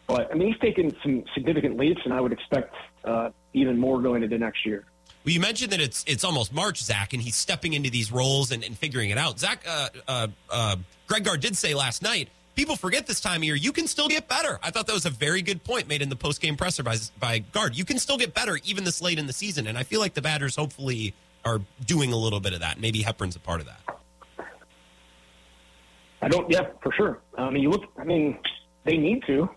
But I mean, he's taken some significant leaps, and I would expect uh, even more going into next year. Well, you mentioned that it's it's almost March, Zach, and he's stepping into these roles and, and figuring it out. Zach, uh, uh, uh, Greg Gard did say last night, people forget this time of year, you can still get better. I thought that was a very good point made in the post game presser by, by Gard. You can still get better even this late in the season, and I feel like the Badgers hopefully are doing a little bit of that. Maybe Hepburn's a part of that. I don't, yeah, for sure. I mean, you look, I mean, they need to.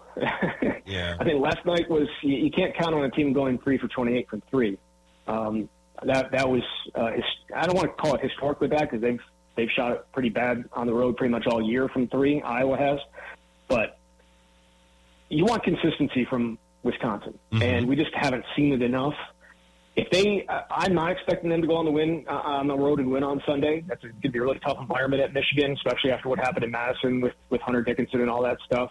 Yeah. I think last night was, you, you can't count on a team going three for 28 from three. Um, that, that was, uh, I don't want to call it historically bad because they've, they've shot it pretty bad on the road pretty much all year from three. Iowa has, but you want consistency from Wisconsin, and we just haven't seen it enough. If they, I'm not expecting them to go on the win uh, on the road and win on Sunday. That's going to be a really tough environment at Michigan, especially after what happened in Madison with with Hunter Dickinson and all that stuff.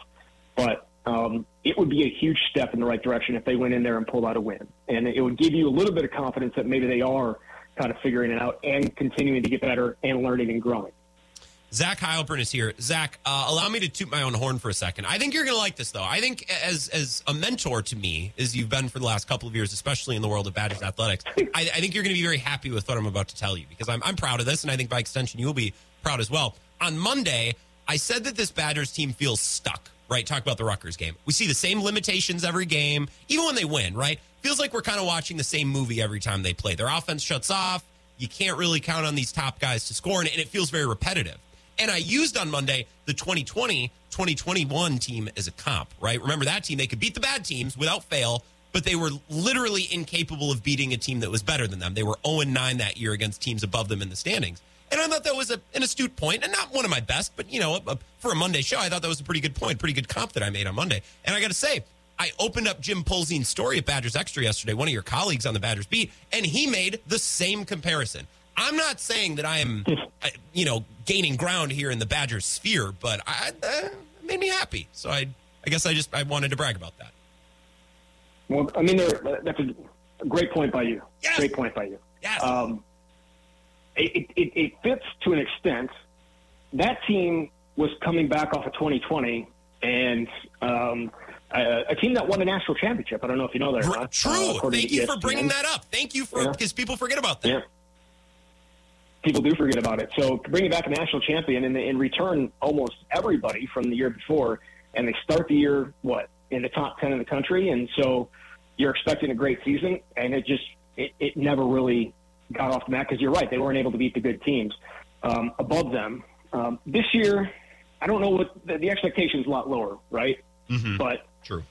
But um, it would be a huge step in the right direction if they went in there and pulled out a win, and it would give you a little bit of confidence that maybe they are kind of figuring it out and continuing to get better and learning and growing. Zach Heilprin is here. Zach, uh, allow me to toot my own horn for a second. I think you're going to like this, though. I think as as a mentor to me, as you've been for the last couple of years, especially in the world of Badgers athletics, I, I think you're going to be very happy with what I'm about to tell you because I'm, I'm proud of this, and I think by extension you'll be proud as well. On Monday, I said that this Badgers team feels stuck. Right, talk about the Rutgers game. We see the same limitations every game, even when they win. Right, feels like we're kind of watching the same movie every time they play. Their offense shuts off. You can't really count on these top guys to score, and it feels very repetitive. And I used on Monday the 2020 2021 team as a comp, right? Remember that team? They could beat the bad teams without fail, but they were literally incapable of beating a team that was better than them. They were 0 9 that year against teams above them in the standings. And I thought that was a, an astute point, and not one of my best, but you know, a, for a Monday show, I thought that was a pretty good point, pretty good comp that I made on Monday. And I got to say, I opened up Jim Polzin's story at Badgers Extra yesterday, one of your colleagues on the Badgers beat, and he made the same comparison. I'm not saying that I am, you know, gaining ground here in the Badgers sphere, but I, uh, it made me happy. So I, I guess I just I wanted to brag about that. Well, I mean, that's a great point by you. Yes. Great point by you. Yes. Um, it, it, it fits to an extent. That team was coming back off of 2020 and um, a, a team that won a national championship. I don't know if you know that or not. True. uh, Thank you for bringing that up. Thank you for Yeah. because people forget about that. Yeah. People do forget about it. So bringing back a national champion and in return almost everybody from the year before, and they start the year what in the top ten in the country, and so you're expecting a great season, and it just it, it never really got off the mat because you're right they weren't able to beat the good teams um, above them. Um, this year, I don't know what the, the expectation is a lot lower, right? Mhm. But True.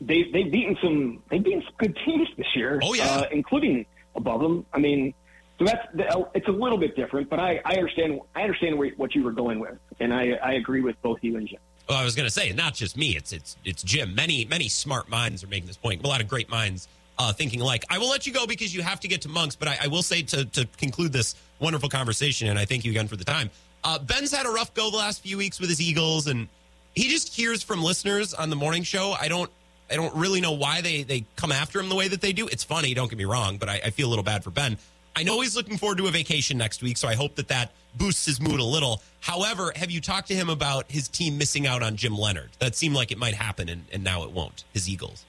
they they've beaten some they've beaten some good teams this year. Oh, yeah. uh, including above them. I mean, so that's the, it's a little bit different, but I, I understand I understand where, what you were going with, and I I agree with both you and Jim. Well, I was going to say, not just me. It's it's it's Jim. Many many smart minds are making this point. A lot of great minds uh, thinking alike. I will let you go because you have to get to monks. But I, I will say to to conclude this wonderful conversation, and I thank you again for the time. Uh, Ben's had a rough go the last few weeks with his Eagles, and he just hears from listeners on the morning show. I don't I don't really know why they they come after him the way that they do. It's funny, don't get me wrong, but I, I feel a little bad for Ben. I know he's looking forward to a vacation next week, so I hope that that boosts his mood a little. However, have you talked to him about his team missing out on Jim Leonhard? That seemed like it might happen, and, and now it won't. His Eagles.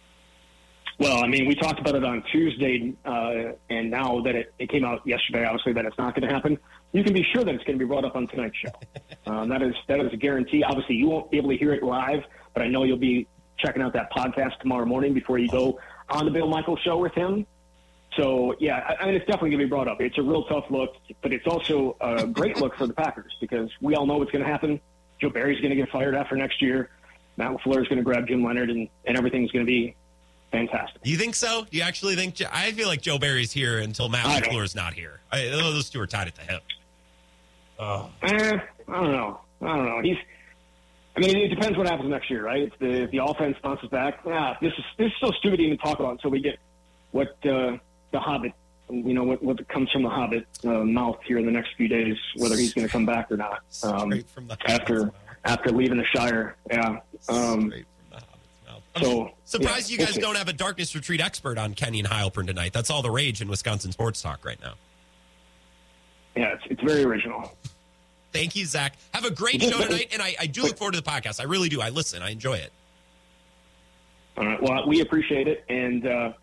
Well, I mean, we talked about it on Tuesday, uh, and now that it, it came out yesterday, obviously that it's not going to happen. you can be sure that it's going to be brought up on tonight's show. Um, that is that is a guarantee. Obviously, you won't be able to hear it live, but I know you'll be checking out that podcast tomorrow morning before you go on the Bill Michaels show with him. So yeah, I, I mean it's definitely going to be brought up. It's a real tough look, but it's also a great look for the Packers because we all know what's going to happen. Joe Barry's going to get fired after next year. Matt LaFleur is going to grab Jim Leonhard, and, and everything's going to be fantastic. Do you think so? Do you actually think? I feel like Joe Barry's here until Matt LaFleur is not here. I, those two are tied at the hip. Oh. Eh, I don't know. I don't know. He's. I mean, it depends what happens next year, right? If the if the offense bounces back, ah, this is this is so stupid to even talk about until we get what uh, the Hobbit, you know, what what comes from the Hobbit uh, mouth here in the next few days, whether he's going to come back or not. Um, after after leaving the Shire, yeah. Um, so surprised yeah, you guys don't have a darkness retreat expert on Kenny and Heilprin tonight. That's all the rage in Wisconsin sports talk right now. Yeah, it's, it's very original. Thank you, Zach. Have a great show tonight, and I, I do look forward to the podcast. I really do. I listen. I enjoy it. All right. Well, we appreciate it, and uh,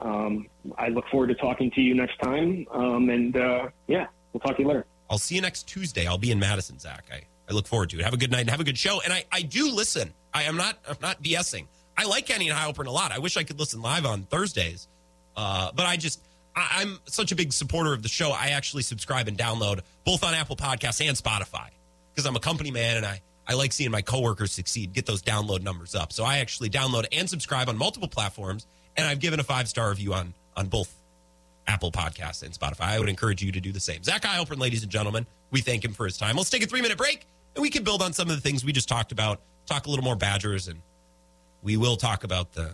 um, I look forward to talking to you next time. Um, and uh, yeah, we'll talk to you later. I'll see you next Tuesday. I'll be in Madison, Zach. I, I look forward to it. Have a good night and have a good show. And I, I do listen. I am not I'm not BSing. I like Kenny and Heilprin a lot. I wish I could listen live on Thursdays, uh, but I just I, am such a big supporter of the show. I actually subscribe and download both on Apple Podcasts and Spotify because I'm a company man and I I like seeing my coworkers succeed, get those download numbers up. So I actually download and subscribe on multiple platforms, and I've given a five star review on on both Apple Podcasts and Spotify. I would encourage you to do the same. Zach Heilprin, ladies and gentlemen, we thank him for his time. Let's take a three minute break and we can build on some of the things we just talked about, talk a little more Badgers, and we will talk about the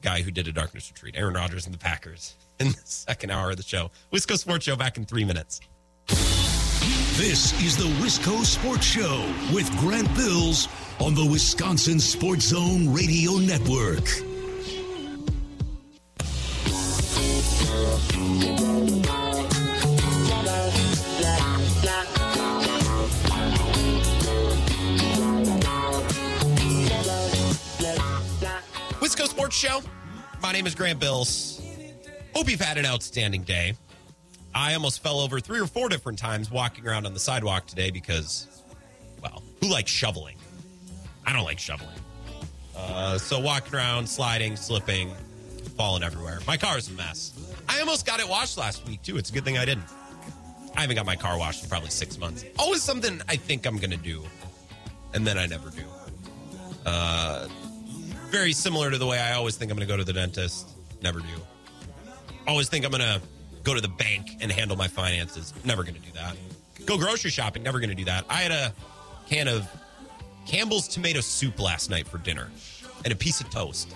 guy who did a darkness retreat, Aaron Rodgers and the Packers, in the second hour of the show. Wisco Sports Show back in three minutes. This is the Wisco Sports Show with Grant Bills on the Wisconsin Sports Zone Radio Network. Sports Show. My name is Grant Bills. Hope you've had an outstanding day. I almost fell over three or four different times walking around on the sidewalk today because, well, who likes shoveling? I don't like shoveling. Uh, so walking around, sliding, slipping, falling everywhere. My car is a mess. I almost got it washed last week too. It's a good thing I didn't. I haven't got my car washed in probably six months. Always something I think I'm to do, and then I never do. Uh, very similar to the way I always think I'm going to go to the dentist, never do. Always think I'm going to go to the bank and handle my finances, never going to do that. Go grocery shopping, never going to do that. I had a can of Campbell's tomato soup last night for dinner and a piece of toast.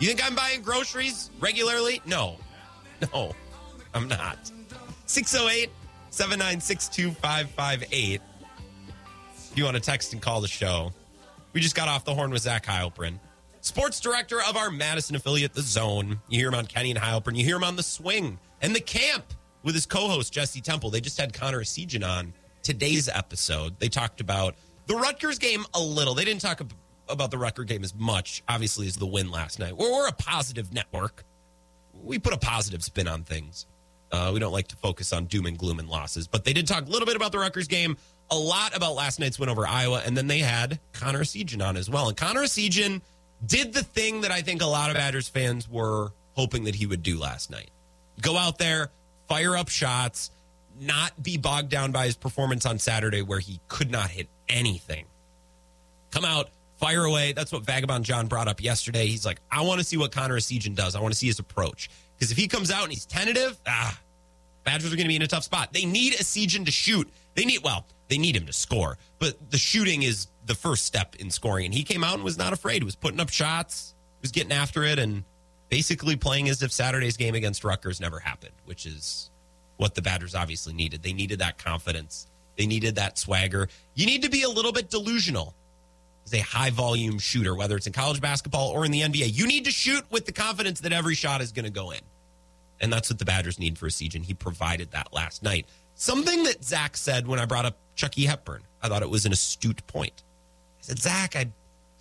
You think I'm buying groceries regularly? No. No, I'm not. 608 796 2558. If you want to text and call the show, we just got off the horn with Zach Heilprin, sports director of our Madison affiliate, The Zone. You hear him on Kenny and Heilprin. You hear him on The Swing and The Camp with his co host, Jesse Temple. They just had Connor Essegian on today's episode. They talked about the Rutgers game a little. They didn't talk about the Rutgers game as much, obviously, as the win last night. We're, we're a positive network. We put a positive spin on things. Uh, we don't like to focus on doom and gloom and losses, but they did talk a little bit about the Rutgers game, a lot about last night's win over Iowa, and then they had Connor Essegian on as well. And Connor Essegian did the thing that I think a lot of Badgers fans were hoping that he would do last night go out there, fire up shots, not be bogged down by his performance on Saturday where he could not hit anything. Come out, fire away. That's what Vagabond John brought up yesterday. He's like, I want to see what Connor Essegian does. I want to see his approach. Because if he comes out and he's tentative, ah, Badgers are going to be in a tough spot. They need Essegian to shoot. They need, well, they need him to score. But the shooting is the first step in scoring. And he came out and was not afraid. He was putting up shots, he was getting after it, and basically playing as if Saturday's game against Rutgers never happened, which is what the Badgers obviously needed. They needed that confidence. They needed that swagger. You need to be a little bit delusional as a high volume shooter, whether it's in college basketball or in the NBA. You need to shoot with the confidence that every shot is going to go in. And that's what the Badgers need for a siege, and he provided that last night. Something that Zach said when I brought up Chucky Hepburn, I thought it was an astute point. Said, Zach, I'm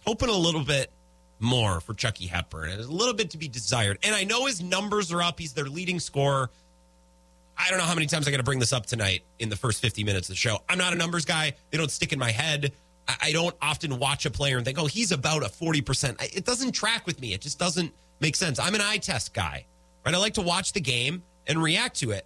hoping a little bit more for Chucky Hepburn. A little bit to be desired. And I know his numbers are up. He's their leading scorer. I don't know how many times I got to bring this up tonight in the first 50 minutes of the show. I'm not a numbers guy. They don't stick in my head. I, I don't often watch a player and think, oh, he's about a 40%. It doesn't track with me. It just doesn't make sense. I'm an eye test guy, right? I like to watch the game and react to it.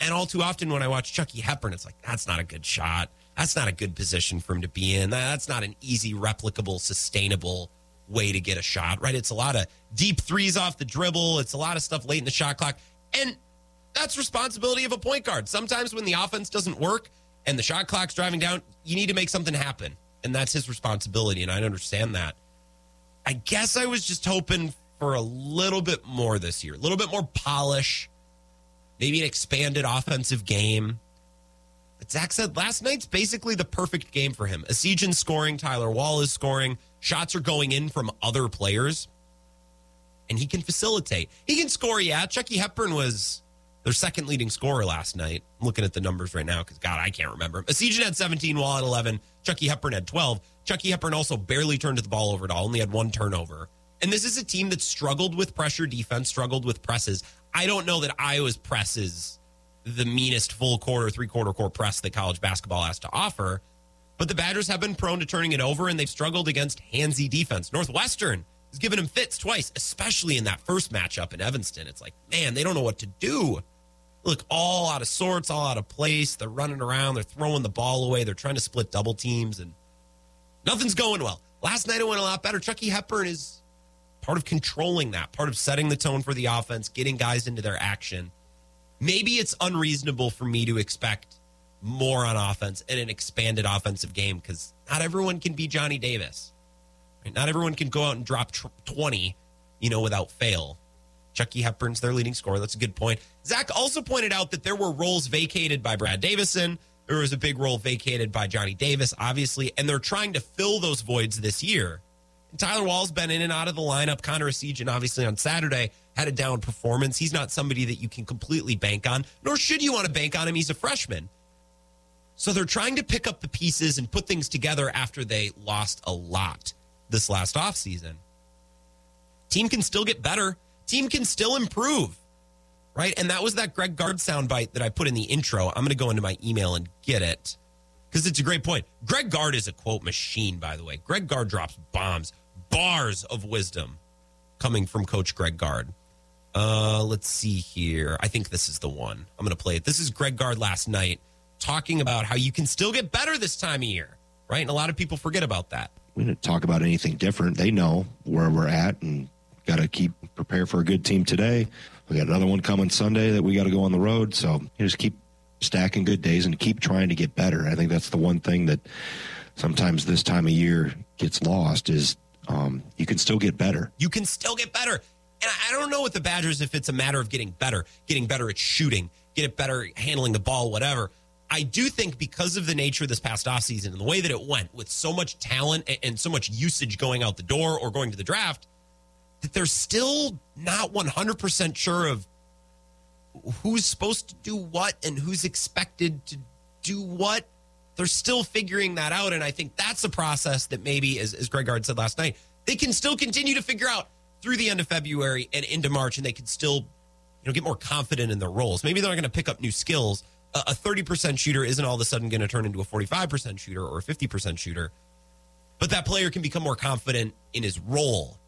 And all too often when I watch Chucky Hepburn, it's like, that's not a good shot. That's not a good position for him to be in. That's not an easy, replicable, sustainable way to get a shot, right? It's a lot of deep threes off the dribble. It's a lot of stuff late in the shot clock. And that's responsibility of a point guard. Sometimes when the offense doesn't work and the shot clock's driving down, you need to make something happen. And that's his responsibility. And I understand that. I guess I was just hoping for a little bit more this year, a little bit more polish, maybe an expanded offensive game. But Zach said last night's basically the perfect game for him. Essegian's scoring, Tyler Wahl is scoring, shots are going in from other players, and he can facilitate. He can score, yeah. Chucky Hepburn was their second leading scorer last night. I'm looking at the numbers right now because, God, I can't remember. Essegian had 17, Wahl had 11, Chucky Hepburn had 12. Chucky Hepburn also barely turned the ball over at all, only had one turnover. And this is a team that struggled with pressure defense, struggled with presses. I don't know that Iowa's press is the meanest full quarter, three quarter court press that college basketball has to offer. But the Badgers have been prone to turning it over, and they've struggled against handsy defense. Northwestern has given them fits twice, especially in that first matchup in Evanston. It's like, man, they don't know what to do. Look, all out of sorts, all out of place. They're running around, they're throwing the ball away, they're trying to split double teams, and nothing's going well. Last night it went a lot better. Chucky Hepburn is part of controlling that, part of setting the tone for the offense, getting guys into their action. Maybe it's unreasonable for me to expect more on offense and an expanded offensive game because not everyone can be Johnny Davis. Right? Not everyone can go out and drop 20, you know, without fail. Chucky Hepburn's their leading scorer. That's a good point. Zach also pointed out that there were roles vacated by Brad Davison. There was a big role vacated by Johnny Davis, obviously, and they're trying to fill those voids this year. Tyler Wahl's been in and out of the lineup. Connor Essegian, obviously, on Saturday had a down performance. He's not somebody that you can completely bank on, nor should you want to bank on him. He's a freshman. So they're trying to pick up the pieces and put things together after they lost a lot this last offseason. Team can still get better. Team can still improve. Right? And that was that Greg Gard soundbite that I put in the intro. I'm going to go into my email and get it because it's a great point. Greg Gard is a quote machine, by the way. Greg Gard drops bombs, bars of wisdom coming from Coach Greg Gard. Uh, let's see here. I think this is the one. I'm going to play it. This is Greg Gard last night talking about how you can still get better this time of year, right? And a lot of people forget about that. We didn't talk about anything different. They know where we're at and got to keep prepare for a good team today. We got another one coming Sunday that we got to go on the road. So you just keep stacking good days and keep trying to get better. I think that's the one thing that sometimes this time of year gets lost is um, you can still get better. You can still get better. And I don't know with the Badgers if it's a matter of getting better, getting better at shooting, get it better handling the ball, whatever. I do think because of the nature of this past offseason and the way that it went with so much talent and so much usage going out the door or going to the draft, that they're still not 100% sure of who's supposed to do what and who's expected to do what. They're still figuring that out. And I think that's a process that maybe, as, as Greg Gard said last night, they can still continue to figure out through the end of February and into March, and they can still, you know, get more confident in their roles. Maybe they're not going to pick up new skills. A, 30% shooter isn't all of a sudden going to turn into a 45% shooter or a 50% shooter, but that player can become more confident in his role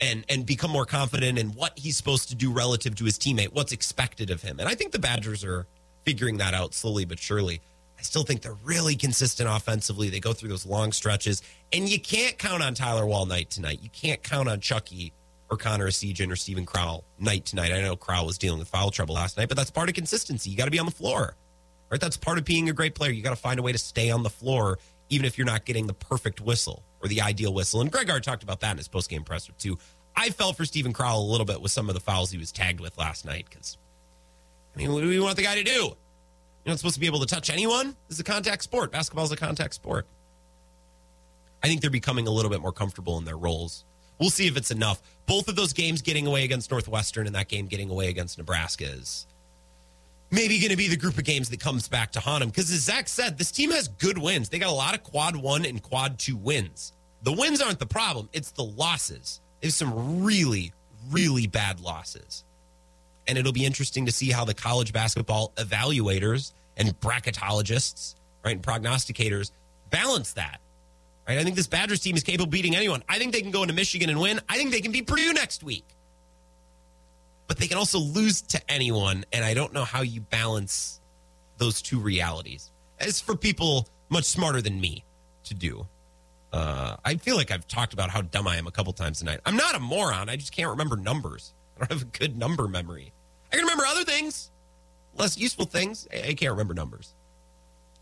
and and become more confident in what he's supposed to do relative to his teammate, what's expected of him. And I think the Badgers are figuring that out slowly but surely. I still think they're really consistent offensively. They go through those long stretches, and you can't count on Tyler Wahl night tonight. You can't count on Chucky or Connor Essegian or Stephen Crowell night tonight. I know Crowell was dealing with foul trouble last night, but that's part of consistency. You got to be on the floor, right? That's part of being a great player. You got to find a way to stay on the floor, even if you're not getting the perfect whistle or the ideal whistle. And Greg Gard talked about that in his postgame presser too. I fell for Stephen Crowell a little bit with some of the fouls he was tagged with last night because, I mean, what do we want the guy to do? You're not supposed to be able to touch anyone. This is a contact sport. Basketball is a contact sport. I think they're becoming a little bit more comfortable in their roles. We'll see if it's enough. Both of those games getting away against Northwestern and that game getting away against Nebraska is maybe going to be the group of games that comes back to haunt them. Because as Zach said, this team has good wins. They got a lot of quad one and quad two wins. The wins aren't the problem, it's the losses. There's some really, really bad losses. And it'll be interesting to see how the college basketball evaluators and bracketologists, right, and prognosticators balance that. Right? I think this Badgers team is capable of beating anyone. I think they can go into Michigan and win. I think they can beat Purdue next week. But they can also lose to anyone, and I don't know how you balance those two realities. It's for people much smarter than me to do. Uh, I feel like I've talked about how dumb I am a couple times tonight. I'm not a moron. I just can't remember numbers. I don't have a good number memory. I can remember other things, less useful things. I can't remember numbers.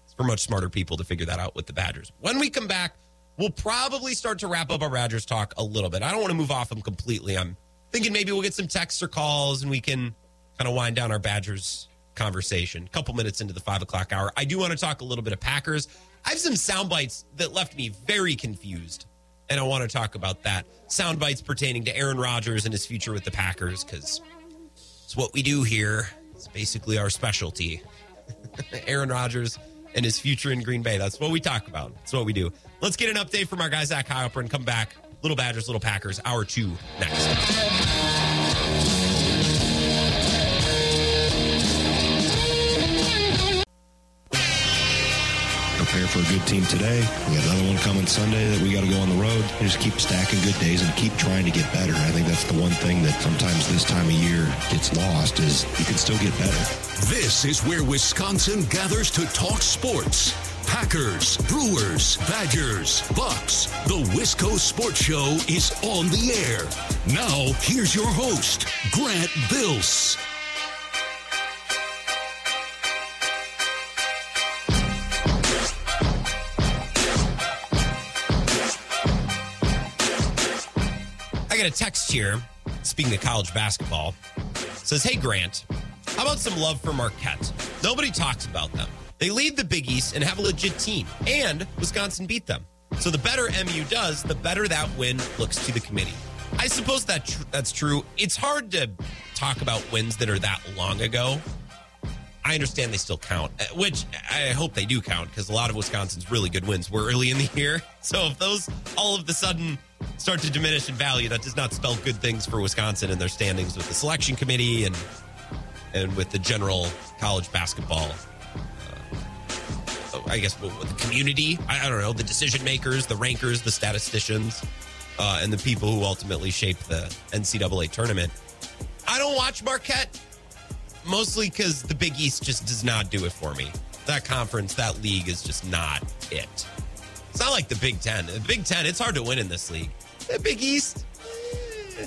It's for much smarter people to figure that out with the Badgers. When we come back, we'll probably start to wrap up our Badgers talk a little bit. I don't want to move off them completely. I'm thinking maybe we'll get some texts or calls and we can kind of wind down our Badgers conversation. A couple minutes into the five o'clock hour. I do want to talk a little bit of Packers. I have some sound bites that left me very confused, and I want to talk about that. Sound bites pertaining to Aaron Rodgers and his future with the Packers, because it's what we do here. It's basically our specialty. Aaron Rodgers and his future in Green Bay. That's what we talk about. That's what we do. Let's get an update from our guy, Zach Heilprin, and come back. Little Badgers, Little Packers, hour two next. prepare for a good team today. We got another one coming Sunday that we got to go on the road. And just keep stacking good days and keep trying to get better. I think that's the one thing that sometimes this time of year gets lost is you can still get better. This is where Wisconsin gathers to talk sports. Packers, Brewers, Badgers, Bucks. The Wisco Sports Show is on the air. Now, here's your host, Grant Bills. I got a text here, speaking of college basketball, says, Hey, Grant, how about some love for Marquette? Nobody talks about them. They lead the Big East and have a legit team, and Wisconsin beat them. So the better MU does, the better that win looks to the committee. I suppose that tr- that's true. It's hard to talk about wins that are that long ago. I understand they still count, uh, which I hope they do count because a lot of Wisconsin's really good wins were early in the year. So if those all of the sudden start to diminish in value, that does not spell good things for Wisconsin and their standings with the selection committee and and with the general college basketball. I guess with the community. I, I, don't know the decision makers, the rankers, the statisticians, uh, and the people who ultimately shape the NCAA tournament. I don't watch Marquette mostly because the Big East just does not do it for me. That conference, that league is just not it. It's not like the Big Ten. The Big Ten, it's hard to win in this league. The Big East, eh,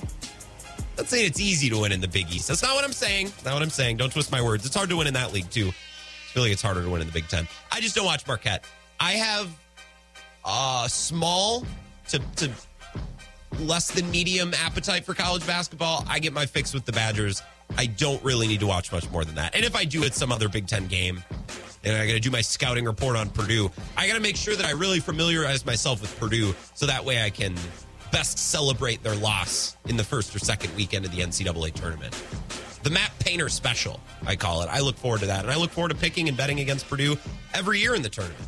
let's say it's easy to win in the Big East. That's not what I'm saying. That's not what I'm saying. Don't twist my words. It's hard to win in that league too. I feel like it's harder to win in the Big Ten. I just don't watch Marquette. I have a small to, to less than medium appetite for college basketball. I get my fix with the Badgers. I don't really need to watch much more than that. And if I do, it's some other Big Ten game. And I got to do my scouting report on Purdue. I got to make sure that I really familiarize myself with Purdue so that way I can best celebrate their loss in the first or second weekend of the NCAA tournament. The Matt Painter special, I call it. I look forward to that. And I look forward to picking and betting against Purdue every year in the tournament.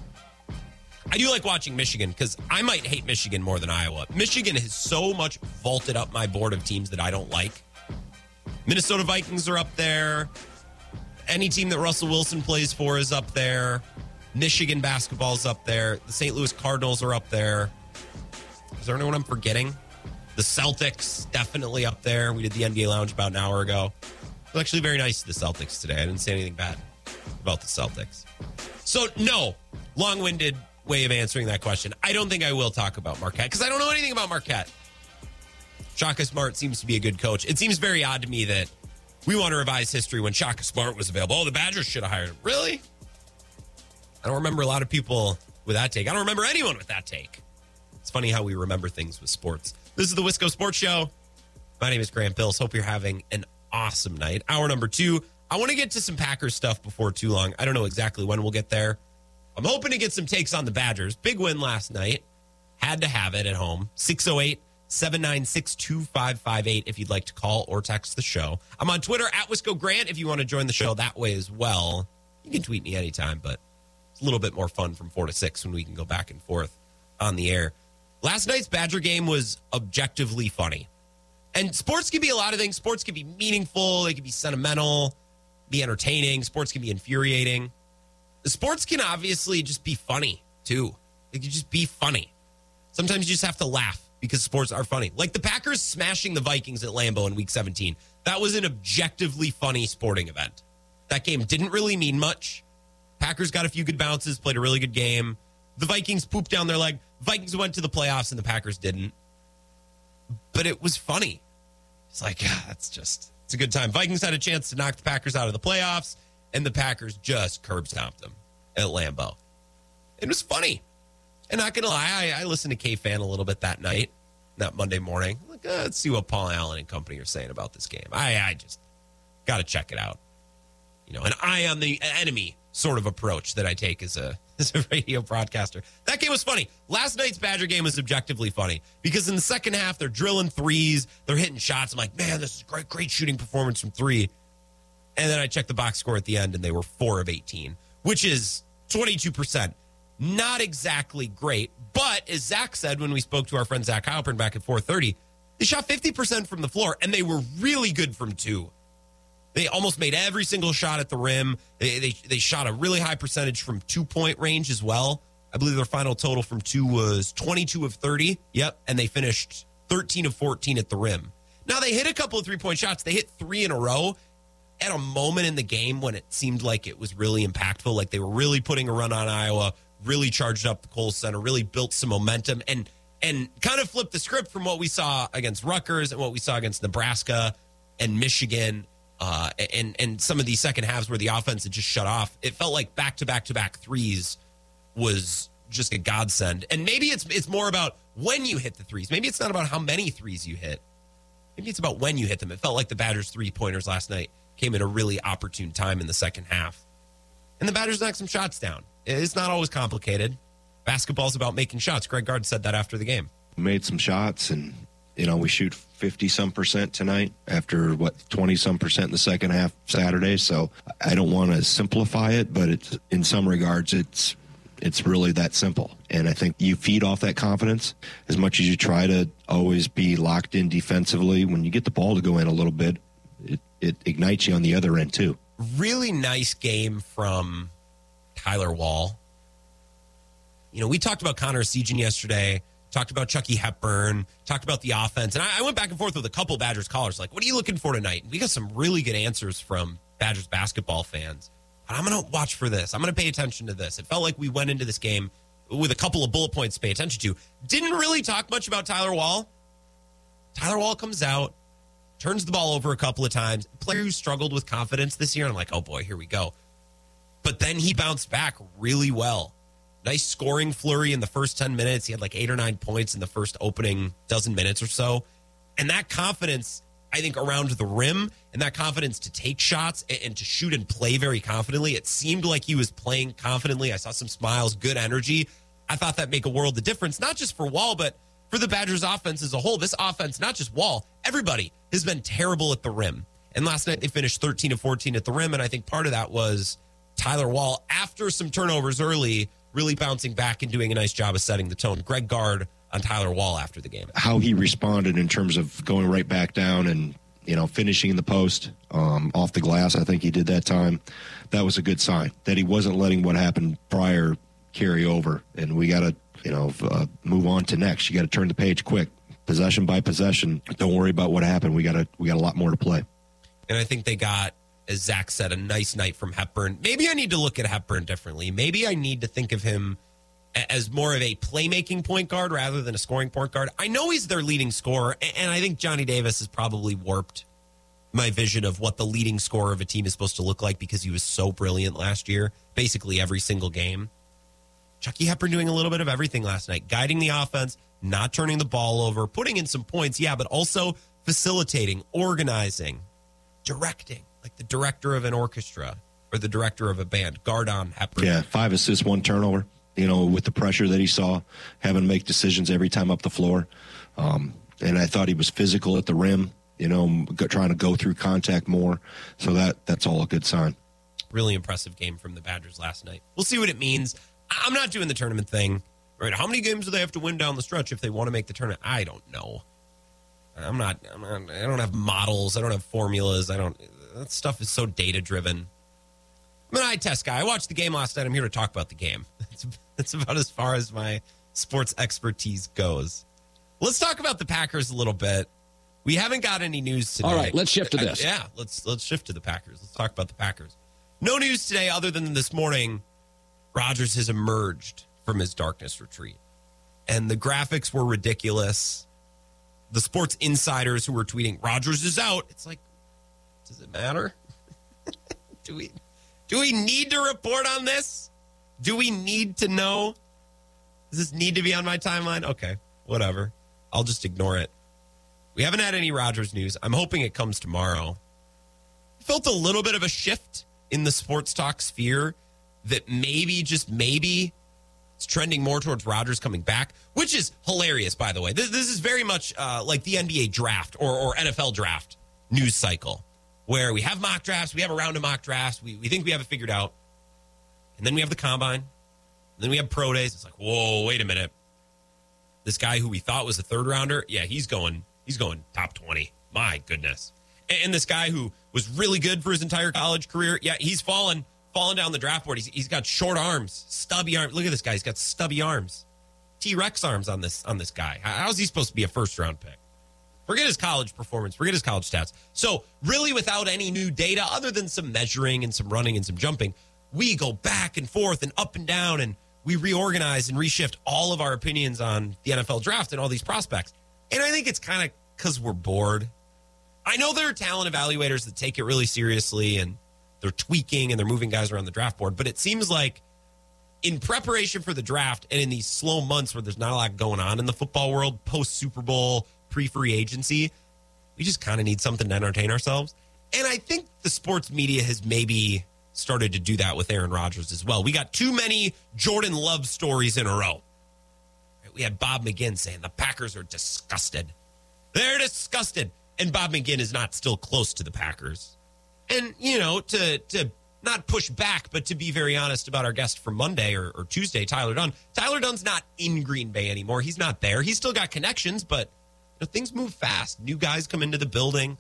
I do like watching Michigan because I might hate Michigan more than Iowa. Michigan has so much vaulted up my board of teams that I don't like. Minnesota Vikings are up there. Any team that Russell Wilson plays for is up there. Michigan basketball's up there. The St. Louis Cardinals are up there. Is there anyone I'm forgetting? The Celtics definitely up there. We did the NBA Lounge about an hour ago. Actually very nice to the Celtics today. I didn't say anything bad about the Celtics. So no, long-winded way of answering that question. I don't think I will talk about Marquette because I don't know anything about Marquette. Shaka Smart seems to be a good coach. It seems very odd to me that we want to revise history when Shaka Smart was available. Oh, the Badgers should have hired him. Really? I don't remember a lot of people with that take. I don't remember anyone with that take. It's funny how we remember things with sports. This is the Wisco Sports Show. My name is Grant Bills. Hope you're having an awesome night. Hour number two. I want to get to some Packers stuff before too long. I don't know exactly when we'll get there. I'm hoping to get some takes on the Badgers. Big win last night. Had to have it at home. 608 796 2558 if you'd like to call or text the show. I'm on Twitter at Wisco Grant if you want to join the show that way as well. You can tweet me anytime, but it's a little bit more fun from four to six when we can go back and forth on the air. Last night's Badger game was objectively funny. And sports can be a lot of things. Sports can be meaningful, they can be sentimental, be entertaining. Sports can be infuriating. Sports can obviously just be funny too. It can just be funny. Sometimes you just have to laugh because sports are funny. Like the Packers smashing the Vikings at Lambeau in week 17. That was an objectively funny sporting event. That game didn't really mean much. Packers got a few good bounces, played a really good game. The Vikings pooped down their leg. Vikings went to the playoffs and the Packers didn't. But it was funny. It's like, yeah, that's just, it's a good time. Vikings had a chance to knock the Packers out of the playoffs, and the Packers just curb stomped them at Lambeau. It was funny. And not going to lie, I, I listened to KFAN a little bit that night, that Monday morning. Like, uh, let's see what Paul Allen and company are saying about this game. I, I just got to check it out. You know, an eye on the enemy sort of approach that I take as a as a radio broadcaster. That game was funny. Last night's Badger game was objectively funny because in the second half they're drilling threes, they're hitting shots. I'm like, man, this is great, great shooting performance from three. And then I checked the box score at the end, and they were four of 18, which is 22 percent not exactly great. But as Zach said when we spoke to our friend Zach Heilprin back at 4:30, they shot 50% from the floor and they were really good from two. They almost made every single shot at the rim. They, they, they shot a really high percentage from two point range as well. I believe their final total from two was 22 of 30. Yep. And they finished 13 of 14 at the rim. Now they hit a couple of three point shots. They hit three in a row at a moment in the game when it seemed like it was really impactful. Like they were really putting a run on Iowa, really charged up the Kohl Center, really built some momentum and and kind of flipped the script from what we saw against Rutgers and what we saw against Nebraska and Michigan. Uh, and and some of these second halves where the offense had just shut off, it felt like back to back to back threes was just a godsend. And maybe it's it's more about when you hit the threes. Maybe it's not about how many threes you hit. Maybe it's about when you hit them. It felt like the Badgers' three pointers last night came at a really opportune time in the second half. And the Badgers knocked some shots down. It's not always complicated. Basketball's about making shots. Greg Gard said that after the game. Made some shots, and you know we shoot fifty some percent tonight after what twenty some percent in the second half Saturday. So I don't want to simplify it, but it's in some regards it's it's really that simple. And I think you feed off that confidence as much as you try to always be locked in defensively. When you get the ball to go in a little bit, it, it ignites you on the other end too. Really nice game from Tyler Wahl. You know, we talked about Connor Essegian yesterday, talked about Chucky Hepburn, talked about the offense. And I, I went back and forth with a couple Badgers callers, like, what are you looking for tonight? And we got some really good answers from Badgers basketball fans. But I'm going to watch for this. I'm going to pay attention to this. It felt like we went into this game with a couple of bullet points to pay attention to. Didn't really talk much about Tyler Wahl. Tyler Wahl comes out, turns the ball over a couple of times. Player who struggled with confidence this year. I'm like, oh boy, here we go. But then he bounced back really well. Nice scoring flurry in the first 10 minutes. He had like eight or nine points in the first opening dozen minutes or so. And that confidence, I think, around the rim and that confidence to take shots and, and to shoot and play very confidently, it seemed like he was playing confidently. I saw some smiles, good energy. I thought that make a world of difference, not just for Wahl, but for the Badgers offense as a whole. This offense, not just Wahl, everybody has been terrible at the rim. And last night they finished 13 to 14 at the rim. And I think part of that was Tyler Wahl, after some turnovers early, really bouncing back and doing a nice job of setting the tone. Greg Gard on Tyler Wahl after the game. How he responded in terms of going right back down and you know finishing in the post um, off the glass. I think he did that time. That was a good sign that he wasn't letting what happened prior carry over. And we got to you know uh, move on to next. You got to turn the page quick, possession by possession. Don't worry about what happened. We got to we got a lot more to play. And I think they got as Zach said, a nice night from Hepburn. Maybe I need to look at Hepburn differently. Maybe I need to think of him as more of a playmaking point guard rather than a scoring point guard. I know he's their leading scorer, and I think Johnny Davis has probably warped my vision of what the leading scorer of a team is supposed to look like because he was so brilliant last year, basically every single game. Chucky Hepburn doing a little bit of everything last night, guiding the offense, not turning the ball over, putting in some points, yeah, but also facilitating, organizing, directing like the director of an orchestra or the director of a band, Gard on Hepburn. Yeah, five assists, one turnover. You know, with the pressure that he saw, having to make decisions every time up the floor. Um, and I thought he was physical at the rim. You know, trying to go through contact more. So that that's all a good sign. Really impressive game from the Badgers last night. We'll see what it means. I'm not doing the tournament thing. Right? How many games do they have to win down the stretch if they want to make the tournament? I don't know. I'm not, I'm not. I don't have models. I don't have formulas. I don't. That stuff is so data driven. I'm an eye test guy. I watched the game last night. I'm here to talk about the game. That's, that's about as far as my sports expertise goes. Let's talk about the Packers a little bit. We haven't got any news today. All right, let's shift to this. yeah, let's let's shift to the Packers. Let's talk about the Packers. No news today other than this morning. Rodgers has emerged from his darkness retreat, and the graphics were ridiculous. The sports insiders who were tweeting Rodgers is out. It's like, does it matter? do we do we need to report on this? Do we need to know? Does this need to be on my timeline? Okay, whatever. I'll just ignore it. We haven't had any Rodgers news. I'm hoping it comes tomorrow. Felt a little bit of a shift in the sports talk sphere that maybe, just maybe, it's trending more towards Rodgers coming back, which is hilarious, by the way. This, this is very much uh, like the NBA draft or, or NFL draft news cycle, where we have mock drafts, we have a round of mock drafts, we, we think we have it figured out. And then we have the combine, then we have pro days. It's like, whoa, wait a minute. This guy who we thought was a third rounder, yeah, he's going, he's going top 20. My goodness. And, and this guy who was really good for his entire college career, yeah, he's fallen fallen down the draft board. He's, he's got short arms, stubby arms. Look at this guy. He's got stubby arms, T Rex arms on this on this guy. How's he supposed to be a first round pick? Forget his college performance. Forget his college stats. So really, without any new data other than some measuring and some running and some jumping, we go back and forth and up and down and we reorganize and reshift all of our opinions on the NFL draft and all these prospects. And I think it's kind of because we're bored. I know there are talent evaluators that take it really seriously and they're tweaking and they're moving guys around the draft board. But it seems like in preparation for the draft and in these slow months where there's not a lot going on in the football world, post Super Bowl, pre free agency, we just kind of need something to entertain ourselves. And I think the sports media has maybe started to do that with Aaron Rodgers as well. We got too many Jordan Love stories in a row. We had Bob McGinn saying the Packers are disgusted. They're disgusted. And Bob McGinn is not still close to the Packers and you know to to not push back, but to be very honest about our guest from Monday or, or, Tuesday, Tyler Dunne. Tyler Dunne's not in Green Bay anymore. He's not there. He's still got connections, but know, things move fast. New guys come into the building.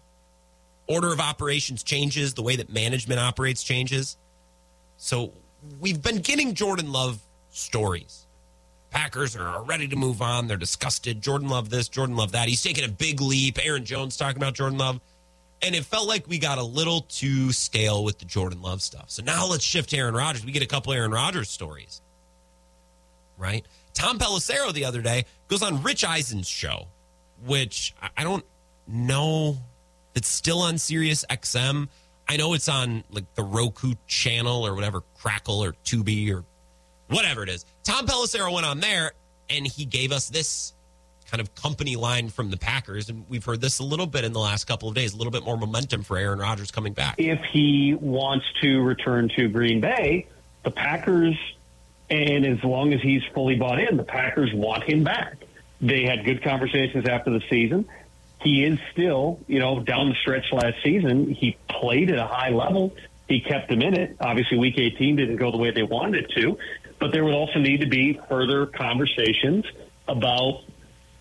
Order of operations changes. The way that management operates changes. So we've been getting Jordan Love stories. Packers are ready to move on. They're disgusted. Jordan Love this, Jordan Love that. He's taking a big leap. Aaron Jones talking about Jordan Love. And it felt like we got a little too stale with the Jordan Love stuff. So now let's shift to Aaron Rodgers. We get a couple Aaron Rodgers stories, right? Tom Pelissero the other day goes on Rich Eisen's show, which I don't know it's still on Sirius XM. I know it's on like the Roku channel or whatever, Crackle or Tubi or whatever it is. Tom Pelissero went on there and he gave us this kind of company line from the Packers. And we've heard this a little bit in the last couple of days, a little bit more momentum for Aaron Rodgers coming back. If he wants to return to Green Bay, the Packers, and as long as he's fully bought in, the Packers want him back. They had good conversations after the season. He is still, you know, down the stretch last season, he played at a high level. He kept them in it. Obviously, week 18 didn't go the way they wanted it to, but there would also need to be further conversations about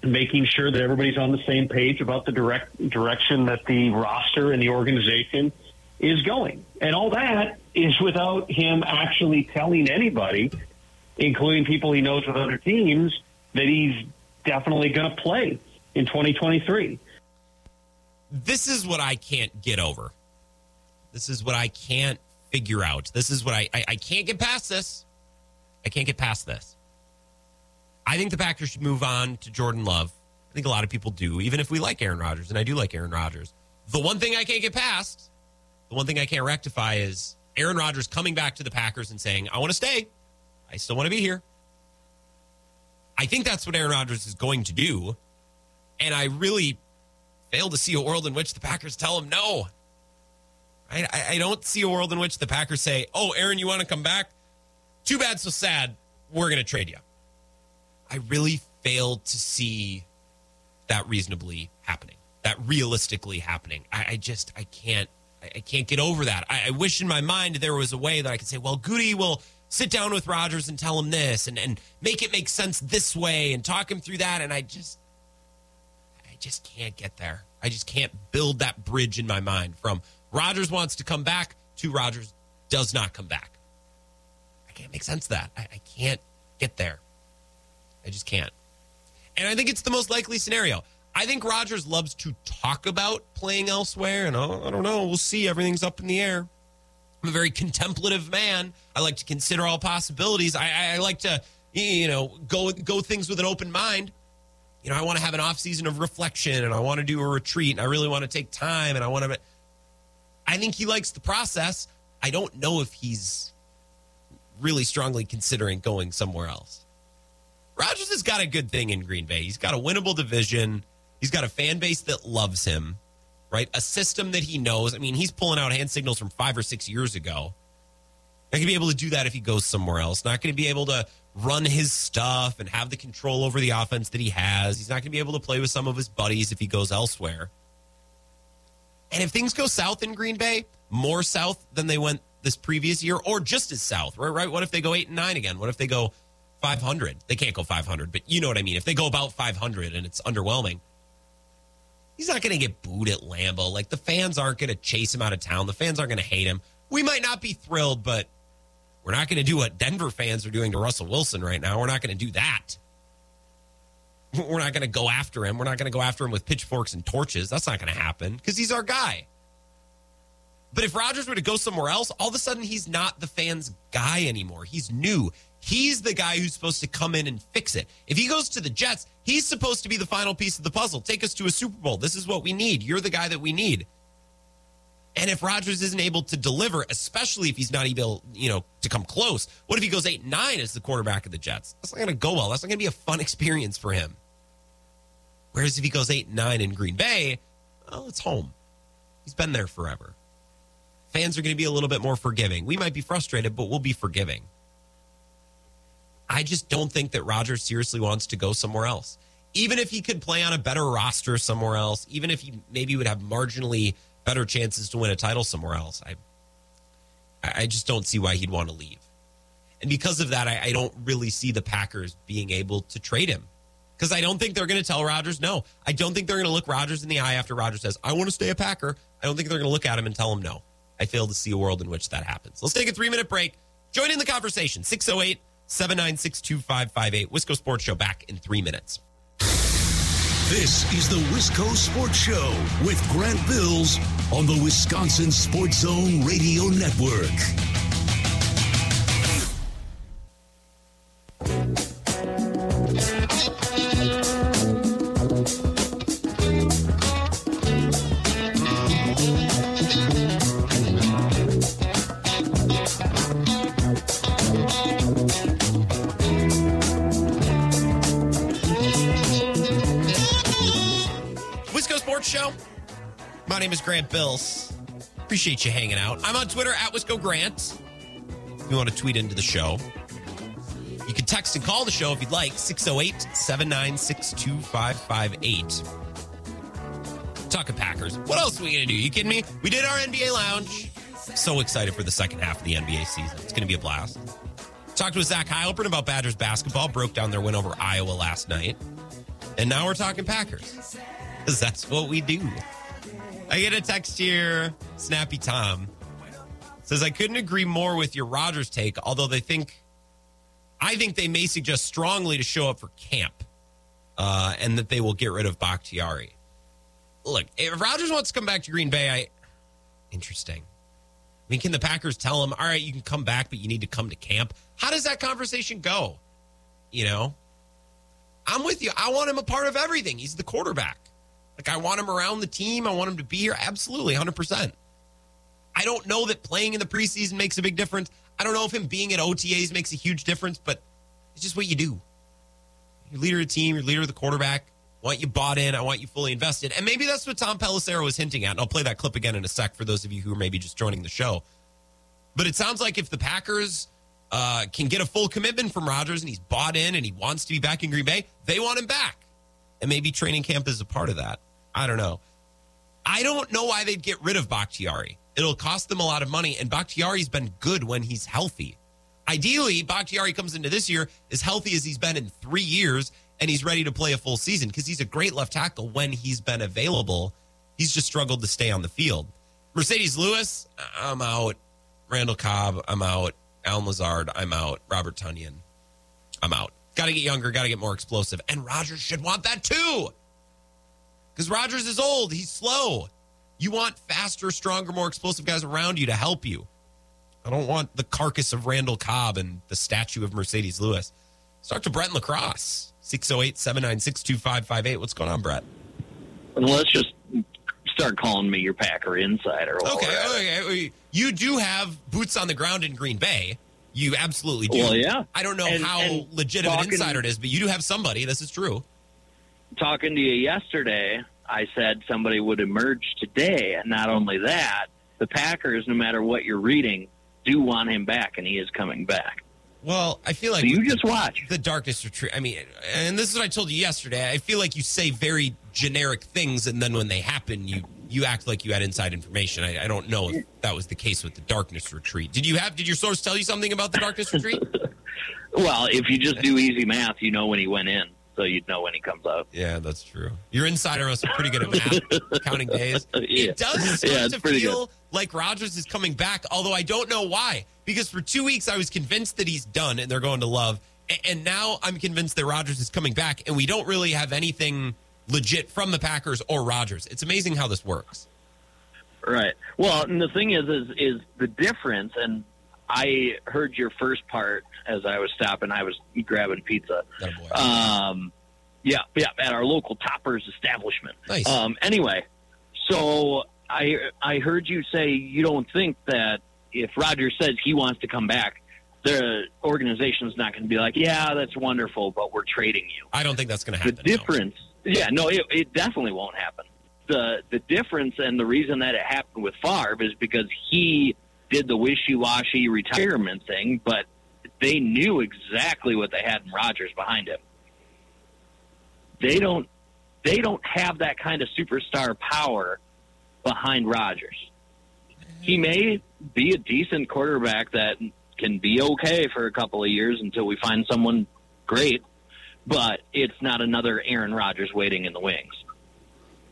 making sure that everybody's on the same page about the direct direction that the roster and the organization is going. And all that is without him actually telling anybody, including people he knows with other teams, that he's definitely going to play in 2023. This is what I can't get over. This is what I can't figure out. This is what I, I, I can't get past this. I can't get past this. I think the Packers should move on to Jordan Love. I think a lot of people do, even if we like Aaron Rodgers, and I do like Aaron Rodgers. The one thing I can't get past, the one thing I can't rectify is Aaron Rodgers coming back to the Packers and saying, I want to stay. I still want to be here. I think that's what Aaron Rodgers is going to do. And I really fail to see a world in which the Packers tell him no. I, I don't see a world in which the Packers say, Oh, Aaron, you want to come back? Too bad, so sad. We're going to trade you. I really failed to see that reasonably happening, that realistically happening. I, I just, I can't, I, can't get over that. I, I, wish in my mind there was a way that I could say, well, Gutey will sit down with Rodgers and tell him this and, and make it make sense this way and talk him through that. And I just, I just can't get there. I just can't build that bridge in my mind from Rodgers wants to come back to Rodgers does not come back. I can't make sense of that. I, I can't get there. I just can't. And I think it's the most likely scenario. I think Rodgers loves to talk about playing elsewhere, and oh, I don't know. We'll see. Everything's up in the air. I'm a very contemplative man. I like to consider all possibilities. I, I like to, you know, go go things with an open mind. You know, I want to have an off season of reflection, and I want to do a retreat, and I really want to take time, and I want to. I think he likes the process. I don't know if he's really strongly considering going somewhere else. Rodgers has got a good thing in Green Bay. He's got a winnable division. He's got a fan base that loves him, right? A system that he knows. I mean, he's pulling out hand signals from five or six years ago. Not going to be able to do that if he goes somewhere else. Not going to be able to run his stuff and have the control over the offense that he has. He's not going to be able to play with some of his buddies if he goes elsewhere. And if things go south in Green Bay, more south than they went this previous year, or just as south, right? Right? What if they go eight and nine again? What if they go 500? They can't go 500, but you know what I mean. If they go about 500 and it's underwhelming, he's not going to get booed at Lambeau. Like the fans aren't going to chase him out of town. The fans aren't going to hate him. We might not be thrilled, but we're not going to do what Denver fans are doing to Russell Wilson right now. We're not going to do that. We're not going to go after him. We're not going to go after him with pitchforks and torches. That's not going to happen because he's our guy. But if Rodgers were to go somewhere else, all of a sudden he's not the fans' guy anymore. He's new. He's the guy who's supposed to come in and fix it. If he goes to the Jets, he's supposed to be the final piece of the puzzle. Take us to a Super Bowl. This is what we need. You're the guy that we need. And if Rodgers isn't able to deliver, especially if he's not able, you know, to come close, what if he goes eight nine as the quarterback of the Jets? That's not going to go well. That's not going to be a fun experience for him. Whereas if he goes eight nine in Green Bay, well, it's home. He's been there forever. Fans are going to be a little bit more forgiving. We might be frustrated, but we'll be forgiving. I just don't think that Rodgers seriously wants to go somewhere else. Even if he could play on a better roster somewhere else, even if he maybe would have marginally better chances to win a title somewhere else. I I just don't see why he'd want to leave. And because of that, I, I don't really see the Packers being able to trade him. Because I don't think they're going to tell Rodgers no. I don't think they're going to look Rodgers in the eye after Rodgers says, I want to stay a Packer. I don't think they're going to look at him and tell him no. I fail to see a world in which that happens. Let's take a three minute break. Join in the conversation 608 796 2558. Wisco Sports Show back in three minutes. This is the Wisco Sports Show with Grant Bills on the Wisconsin Sports Zone Radio Network. Sports Show. My name is Grant Bills. Appreciate you hanging out. I'm on Twitter at Wisco Grant. If you want to tweet into the show, you can text and call the show if you'd like 608 796 2558. Talking Packers. What else are we going to do? You kidding me? We did our NBA lounge. So excited for the second half of the NBA season. It's going to be a blast. Talked with Zach Heilprin about Badgers basketball, broke down their win over Iowa last night. And now we're talking Packers because that's what we do. I get a text here, Snappy Tom says, I couldn't agree more with your Rodgers take, although they think, I think they may suggest strongly to show up for camp uh, and that they will get rid of Bakhtiari. Look, if Rodgers wants to come back to Green Bay, I, interesting. I mean, can the Packers tell him, all right, you can come back, but you need to come to camp? How does that conversation go? You know, I'm with you. I want him a part of everything. He's the quarterback. Like, I want him around the team. I want him to be here. Absolutely, 100%. I don't know that playing in the preseason makes a big difference. I don't know if him being at OTAs makes a huge difference, but it's just what you do. You're leader of the team, you're leader of the quarterback. I want you bought in. I want you fully invested. And maybe that's what Tom Pelissero was hinting at. And I'll play that clip again in a sec for those of you who are maybe just joining the show. But it sounds like if the Packers uh, can get a full commitment from Rodgers and he's bought in and he wants to be back in Green Bay, they want him back. And maybe training camp is a part of that. I don't know. I don't know why they'd get rid of Bakhtiari. It'll cost them a lot of money, and Bakhtiari's been good when he's healthy. Ideally, Bakhtiari comes into this year as healthy as he's been in three years, and he's ready to play a full season because he's a great left tackle when he's been available. He's just struggled to stay on the field. Marcedes Lewis, I'm out. Randall Cobb, I'm out. Allen Lazard, I'm out. Robert Tonyan, I'm out. Got to get younger, got to get more explosive. And Rodgers should want that too. Because Rodgers is old, he's slow. You want faster, stronger, more explosive guys around you to help you. I don't want the carcass of Randall Cobb and the statue of Marcedes Lewis. Let's talk to Brett La Crosse, 608 796 2558. What's going on, Brett? Let's just start calling me your Packer insider. Okay, okay. You do have boots on the ground in Green Bay. You absolutely do. Well, yeah. I don't know And- how and legit of an insider it is, but you do have somebody. This is true. Talking to you yesterday, I said somebody would emerge today, and not only that, the Packers, no matter what you're reading, do want him back, and he is coming back. Well, I feel like So you just watch. the darkness retreat. I mean, and this is what I told you yesterday. I feel like you say very generic things, and then when they happen, you you act like you had inside information. I, I don't know if that was the case with the darkness retreat. Did you have? Did your source tell you something about the darkness retreat? Well, if you just do easy math, you know when he went in, so you'd know when he comes out. Yeah, that's true. Your insider must be pretty good at math, counting days. Yeah. It does start Yeah, to feel like Rodgers is coming back, although I don't know why. Because for two weeks I was convinced that he's done and they're going to love, and now I'm convinced that Rodgers is coming back, and we don't really have anything legit from the Packers or Rodgers. It's amazing how this works. Right. Well, and the thing is, is, is the difference, and I heard your first part as I was stopping. I was grabbing pizza. Um, yeah, yeah, at our local Toppers establishment. Nice. Um, anyway, so I I heard you say you don't think that if Roger says he wants to come back, the organization's not going to be like, yeah, that's wonderful, but we're trading you. I don't think that's going to The happen. no. difference, yeah, no, it, it definitely won't happen. The the difference and the reason that it happened with Favre is because he did the wishy washy retirement thing, but they knew exactly what they had in Rodgers behind him. They don't they don't have that kind of superstar power behind Rodgers. He mm-hmm. may be a decent quarterback that can be okay for a couple of years until we find someone great, but it's not another Aaron Rodgers waiting in the wings.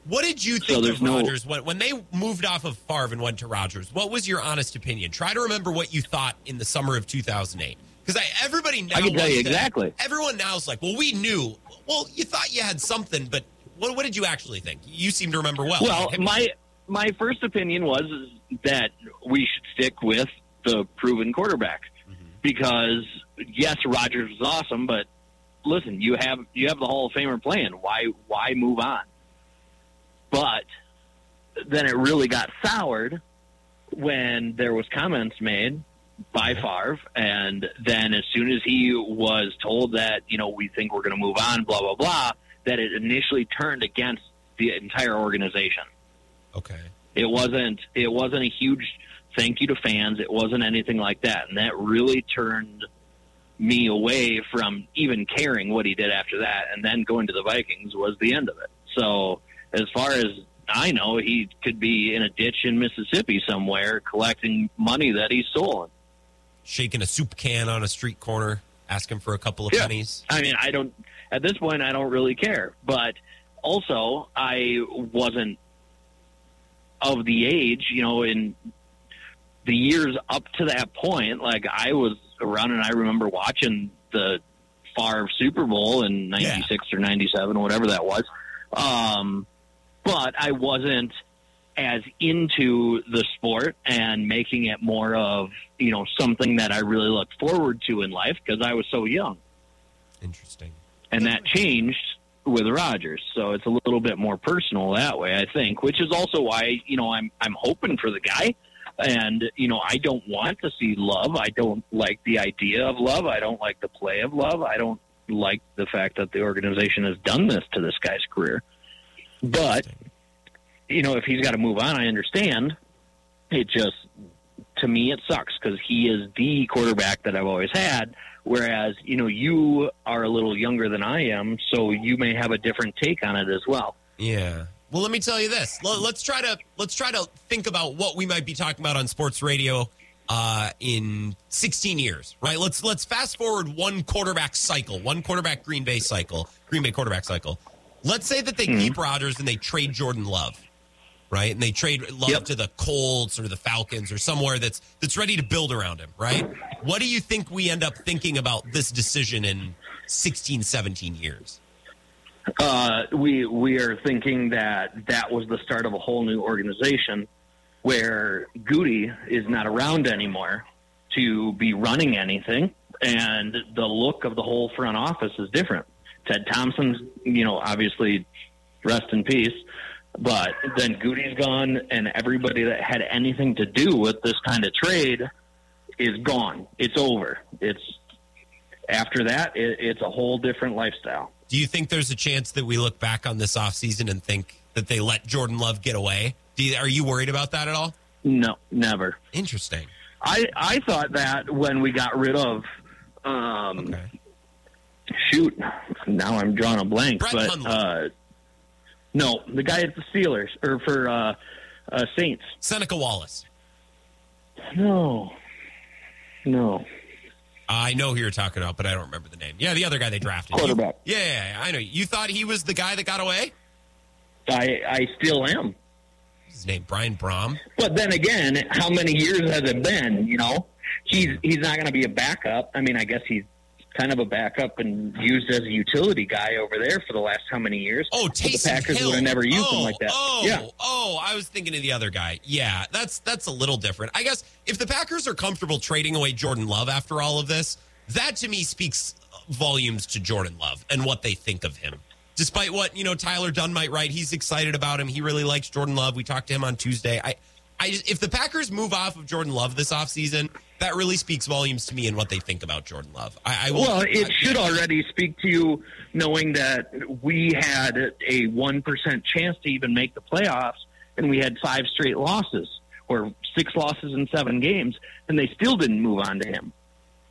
What did you think there's of no- Rodgers when, when they moved off of Favre and went to Rodgers? What was your honest opinion? Try to remember what you thought in the summer of 2008. Because everybody now I can tell you to- exactly. everyone now is like, well, we knew. Well, you thought you had something, but what, what did you actually think? You seem to remember well. Well, my my first opinion was that we should stick with the proven quarterback mm-hmm. because yes, Rodgers was awesome, but listen, you have you have the Hall of Famer playing. Why why move on? But then it really got soured when there was comments made by Favre, and then as soon as he was told that you know we think we're going to move on, blah blah blah, that it initially turned against the entire organization. okay. It wasn't it wasn't a huge thank you to fans. It wasn't anything like that, and that really turned me away from even caring what he did after that. And then going to the Vikings was the end of it. So as far as I know, he could be in a ditch in Mississippi somewhere collecting money that he's stolen. Shaking a soup can on a street corner, asking for a couple of Yeah. pennies. I mean, I don't at this point I don't really care, but also I wasn't of the age, you know, in the years up to that point, like I was around and I remember watching the Favre Super Bowl in Yeah. 96 or 97 whatever that was. Um but I wasn't as into the sport and making it more of, you know, something that I really looked forward to in life because I was so young Interesting. and that changed with Rodgers. So it's a little bit more personal that way, I think, which is also why you know I'm I'm hoping for the guy. And you know, I don't want to see love. I don't like the idea of love. I don't like the play of love. I don't like the fact that the organization has done this to this guy's career. But you know, if he's got to move on, I understand. It just to me it sucks because he is the quarterback that I've always had. Whereas, you know, you are a little younger than I am, so you may have a different take on it as well. Yeah. Well, let me tell you this. Let's try to let's try to think about what we might be talking about on sports radio uh, in 16 years, right? Let's let's fast forward one quarterback cycle, one quarterback Green Bay cycle, Green Bay quarterback cycle. Let's say that they Mm-hmm. keep Rodgers and they trade Jordan Love, right? And they trade Love Yep. to the Colts or the Falcons or somewhere that's that's ready to build around him, right? What do you think we end up thinking about this decision in 16, 17 years? Uh, we we are thinking that that was the start of a whole new organization where Gutey is not around anymore to be running anything, and the look of the whole front office is different. Ted Thompson's, you know, obviously rest in peace, but then Gutey's gone, and everybody that had anything to do with this kind of trade is gone. It's over. It's after that, it, it's a whole different lifestyle. Do you think there's a chance that we look back on this offseason and think that they let Jordan Love get away? Do you, are you worried about that at all? No, never. Interesting. I I thought that when we got rid of, um, Okay. Shoot, now I'm drawing a blank, Brett but uh, no, the guy at the Steelers or for uh, uh, Saints. Seneca Wallace. No, no, I know who you're talking about, but I don't remember the name. Yeah, the other guy they drafted. Quarterback. You- yeah, yeah, yeah, I know. You thought he was the guy that got away? I I still am. His name Brian Brohm. But then again, how many years has it been? You know, he's he's not going to be a backup. I mean, I guess he's kind of a backup and used as a utility guy over there for the last how many years? Oh, But the Packers Hill. would have never used oh, him like that. Oh, yeah. oh, I was thinking of the other guy. Yeah, that's that's a little different. I guess if the Packers are comfortable trading away Jordan Love after all of this, that to me speaks volumes to Jordan Love and what they think of him. Despite what you know, Tyler Dunne might write, he's excited about him. He really likes Jordan Love. We talked to him on Tuesday. I, I just, if the Packers move off of Jordan Love this offseason, that really speaks volumes to me and what they think about Jordan Love. I, I will, Well, it should already speak to you knowing that we had a 1% chance to even make the playoffs, and we had five straight losses or six losses in seven games, and they still didn't move on to him.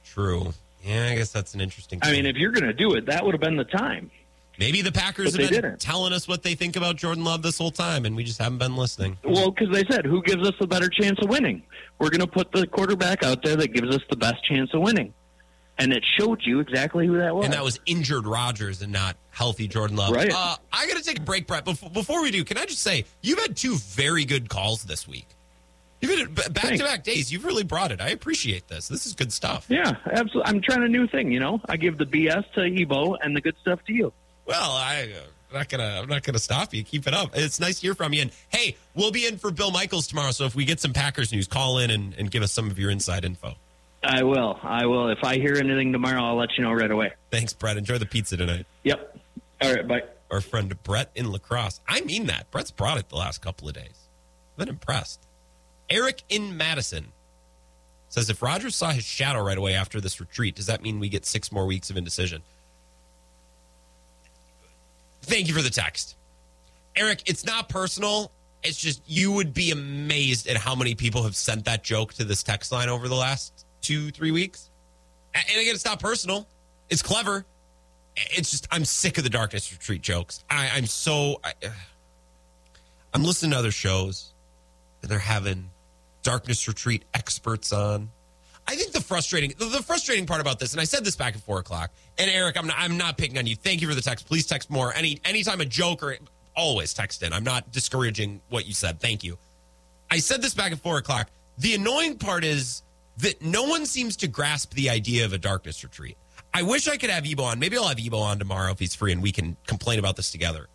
True. Yeah, I guess that's an interesting. I mean, if you're going to do it, that would have been the time. Maybe the Packers But have been didn't. telling us what they think about Jordan Love this whole time, and we just haven't been listening. Well, because they said, who gives us the better chance of winning? We're going to put the quarterback out there that gives us the best chance of winning. And it showed you exactly who that was. And that was injured Rodgers and not healthy Jordan Love. Right. Uh, I got to take a break, Brett. Before, before we do, can I just say you've had two very good calls this week. You've had back to back days. You've really brought it. I appreciate this. This is good stuff. yeah, absolutely. I'm trying a new thing, you know? I give the BS to Ebo and the good stuff to you. Well, I, I'm not gonna. I'm not gonna stop you. Keep it up. It's nice to hear from you. And hey, we'll be in for Bill Michaels tomorrow. So if we get some Packers news, call in and, and give us some of your inside info. I will. I will. If I hear anything tomorrow, I'll let you know right away. Thanks, Brett. Enjoy the pizza tonight. Yep. All right. Bye. our friend Brett in La Crosse. I mean that. Brett's brought it the last couple of days. Been impressed. Eric in Madison says if Rodgers saw his shadow right away after this retreat, does that mean we get six more weeks of indecision? Thank you for the text. Eric, it's not personal. It's just you would be amazed at how many people have sent that joke to this text line over the last two, three weeks. And again, it's not personal. It's clever it's just I'm sick of the darkness retreat jokes. I, I'm so I, I'm listening to other shows and they're having darkness retreat experts on. I think the frustrating the, the frustrating part about this, and I said this back at four o'clock. And Eric, I'm not, I'm not picking on you. Thank you for the text. Please text more. Any anytime a joke or always text in. I'm not discouraging what you said. Thank you. I said this back at four o'clock. The annoying part is that no one seems to grasp the idea of a darkness retreat. I wish I could have Ebo on. Maybe I'll have Ebo on tomorrow if he's free and we can complain about this together.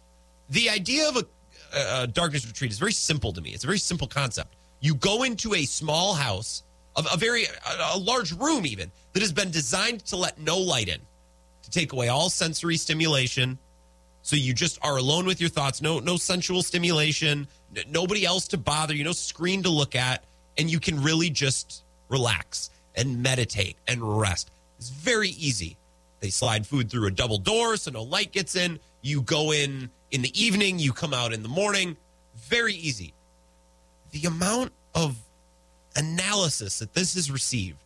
The idea of a, a darkness retreat is very simple to me. It's a very simple concept. You go into a small house, a, a very a, a large room even that has been designed to let no light in, to take away all sensory stimulation. So you just are alone with your thoughts. No, no sensual stimulation. n- nobody else to bother you. No screen to look at, and you can really just relax and meditate and rest. It's very easy. They slide food through a double door so no light gets in. You go in in the evening. You come out in the morning. Very easy. The amount of analysis that this has received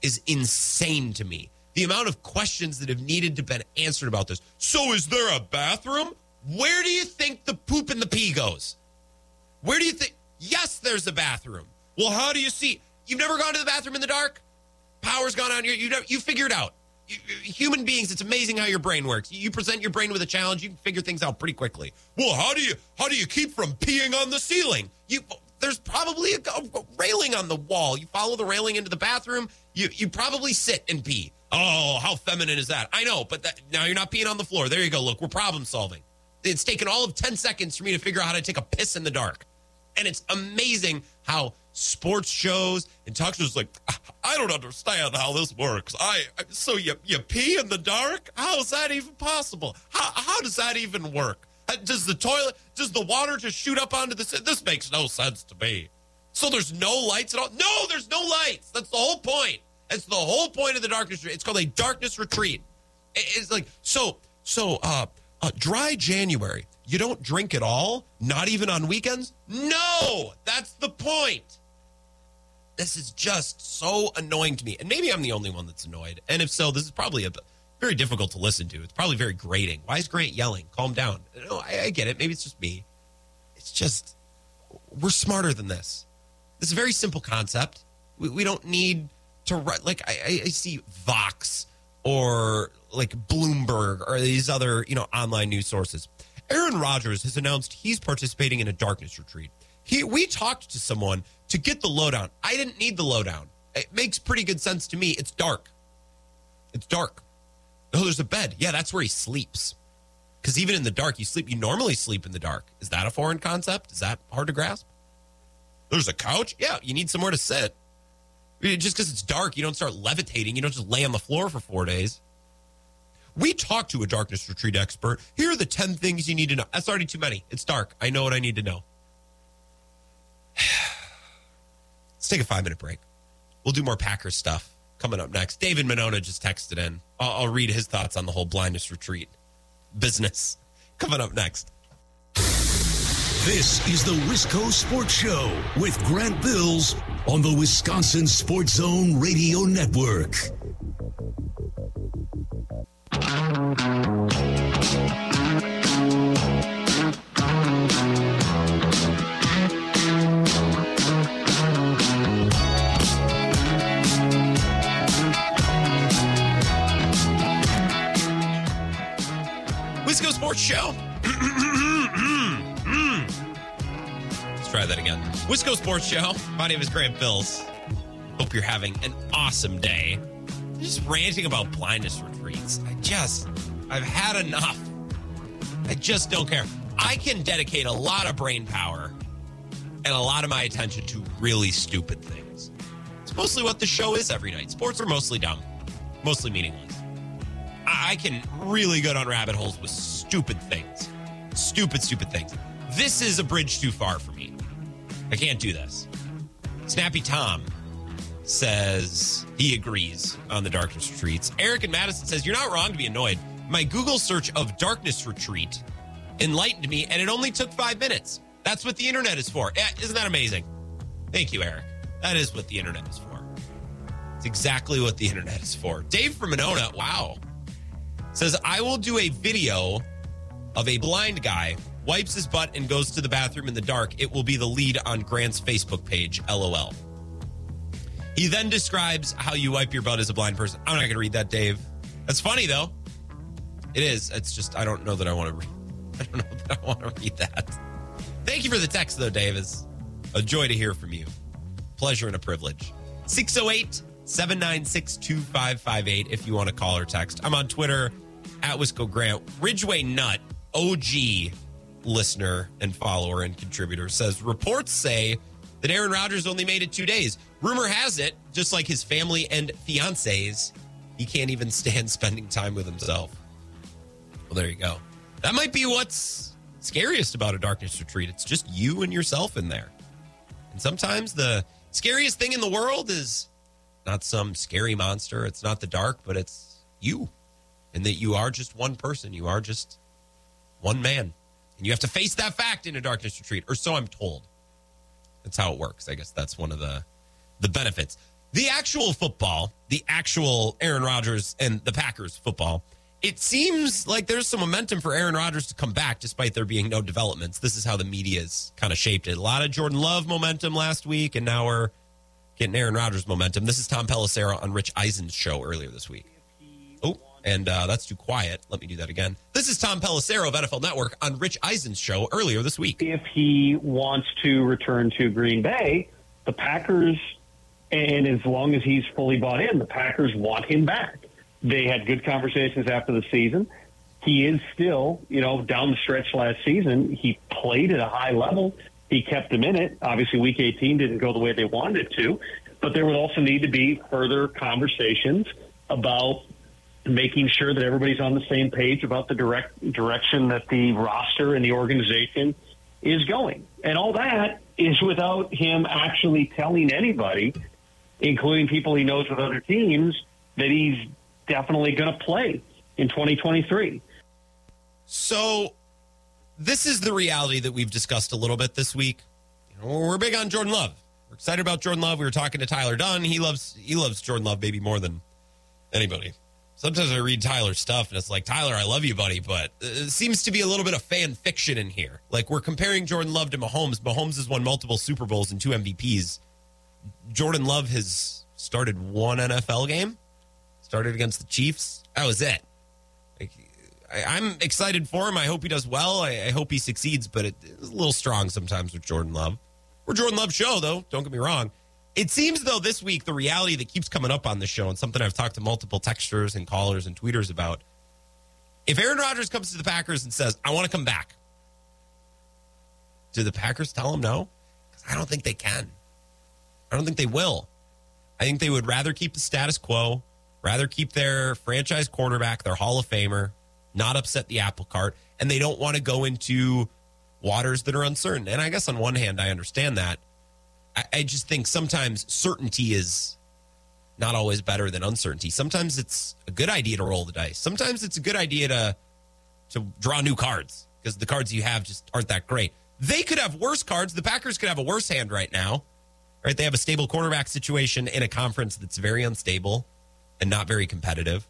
is insane to me. The amount of questions that have needed to been answered about this. So is there a bathroom? Where do you think the poop and the pee goes? Where do you think? Yes, there's a bathroom. Well, how do you see? You've never gone to the bathroom in the dark? Power's gone on. You you you figure it out. You, human beings, it's amazing how your brain works. You present your brain with a challenge, you can figure things out pretty quickly. Well, how do you how do you keep from peeing on the ceiling? You there's probably a, a railing on the wall. You follow the railing into the bathroom. You you probably sit and pee. Oh, how feminine is that? I know, but that, now you're not peeing on the floor. There you go. Look, we're problem solving. It's taken all of 10 seconds for me to figure out how to take a piss in the dark. And it's amazing how sports shows and talk shows like, I don't understand how this works. I so you you pee in the dark? How is that even possible? How how does that even work? Uh, does the toilet does the water just shoot up onto the this makes no sense to me. So there's no lights at all? No, there's no lights. That's the whole point. That's the whole point of the darkness. It's called a darkness retreat. It's like so so uh, uh dry January. You don't drink at all, not even on weekends? No, that's the point. This is just so annoying to me. And maybe I'm the only one that's annoyed. And if so, this is probably a very difficult to listen to. It's probably very grating. Why is Grant yelling? Calm down. No, I, I get it. Maybe it's just me. It's just we're smarter than this. This is a very simple concept. We, we don't need to like I, I see Vox or like Bloomberg or these other you know online news sources. Aaron Rodgers has announced he's participating in a darkness retreat. He we talked to someone to get the lowdown. I didn't need the lowdown. It makes pretty good sense to me. It's dark. It's dark. Oh, there's a bed. Yeah, that's where he sleeps. Because even in the dark, you sleep. You normally sleep in the dark. Is that a foreign concept? Is that hard to grasp? There's a couch. Yeah, you need somewhere to sit. Just because it's dark, you don't start levitating. You don't just lay on the floor for four days. We talked to a darkness retreat expert. Here are the 10 things you need to know. That's already too many. It's dark. I know what I need to know. Let's take a five minute break. We'll do more Packers stuff coming up next. David Monona just texted in. I'll, I'll read his thoughts on the whole blindness retreat business coming up next. This is the Wisco Sports Show with Grant Bills on the Wisconsin Sports Zone Radio Network. Sports Show. Let's try that again. Wisco Sports Show. My name is Grant Bills. Hope you're having an awesome day. I'm just ranting about blindness retreats. I just, I've had enough. I just don't care. I can dedicate a lot of brain power and a lot of my attention to really stupid things. It's mostly what the show is every night. Sports are mostly dumb, mostly meaningless. I can really go down rabbit holes with stupid things. Stupid, stupid things. This is a bridge too far for me. I can't do this. Snappy Tom says he agrees on the darkness retreats. Eric and Madison says, You're not wrong to be annoyed. My Google search of darkness retreat enlightened me, and it only took five minutes. That's what the internet is for. Isn't that amazing? Thank you, Eric. That is what the internet is for. It's exactly what the internet is for. Dave from Monona, wow says, I will do a video of a blind guy wipes his butt and goes to the bathroom in the dark. It will be the lead on Grant's Facebook page, LOL. He then describes how you wipe your butt as a blind person. I'm not going to read that, Dave. That's funny, though. It is. It's just, I don't know that I want to read. I don't know that I want to read that. Thank you for the text, though, Dave. It's a joy to hear from you. Pleasure and a privilege. 608 796 2558 if you want to call or text. I'm on Twitter at Wisco Grant. Ridgeway Nut, OG listener and follower and contributor, says reports say that Aaron Rodgers only made it two days. Rumor has it, just like his family and fiancés, he can't even stand spending time with himself. Well, there you go. That might be what's scariest about a darkness retreat. It's just you and yourself in there. And sometimes the scariest thing in the world is not some scary monster. It's not the dark, but it's you and that you are just one person. You are just one man. And you have to face that fact in a darkness retreat, or so I'm told. That's how it works. I guess that's one of the the benefits. The actual football, the actual Aaron Rodgers and the Packers football, it seems like there's some momentum for Aaron Rodgers to come back despite there being no developments. This is how the media media's kind of shaped it. A lot of Jordan Love momentum last week, and now we're getting Aaron Rodgers momentum. This is Tom Pelissero on Rich Eisen's show earlier this week. And uh, that's too quiet. Let me do that again. This is Tom Pelissero of NFL Network on Rich Eisen's show earlier this week. If he wants to return to Green Bay, the Packers, and as long as he's fully bought in, the Packers want him back. They had good conversations after the season. He is still, you know, down the stretch last season. He played at a high level. He kept them in it. Obviously, Week 18 didn't go the way they wanted it to, but there would also need to be further conversations about making sure that everybody's on the same page about the direct direction that the roster and the organization is going. And all that is without him actually telling anybody, including people he knows with other teams, that he's definitely going to play in 2023. So, this is the reality that we've discussed a little bit this week. You know, we're big on Jordan Love. We're excited about Jordan Love. We were talking to Tyler Dunne. He loves he loves Jordan Love maybe more than anybody. Sometimes I read Tyler's stuff and it's like, Tyler, I love you, buddy, but it seems to be a little bit of fan fiction in here. Like we're comparing Jordan Love to Mahomes. Mahomes has won multiple Super Bowls and two MVPs. Jordan Love has started one NFL game, started against the Chiefs. That was it. I, am excited for him. I hope he does well. I, hope he succeeds, but it is a little strong sometimes with Jordan Love. We're Jordan Love show, though. Don't get me wrong. It seems though this week the reality that keeps coming up on the show and something I've talked to multiple texters and callers and tweeters about. If Aaron Rodgers comes to the Packers and says, "I want to come back," do the Packers tell him no? Because I don't think they can. I don't think they will. I think they would rather keep the status quo, rather keep their franchise quarterback, their Hall of Famer, not upset the apple cart, and they don't want to go into waters that are uncertain. And I guess on one hand, I understand that. I, I just think sometimes certainty is not always better than uncertainty. Sometimes it's a good idea to roll the dice. Sometimes it's a good idea to to draw new cards because the cards you have just aren't that great. They could have worse cards. The Packers could have a worse hand right now. Right? They have a stable quarterback situation in a conference that's very unstable and not very competitive.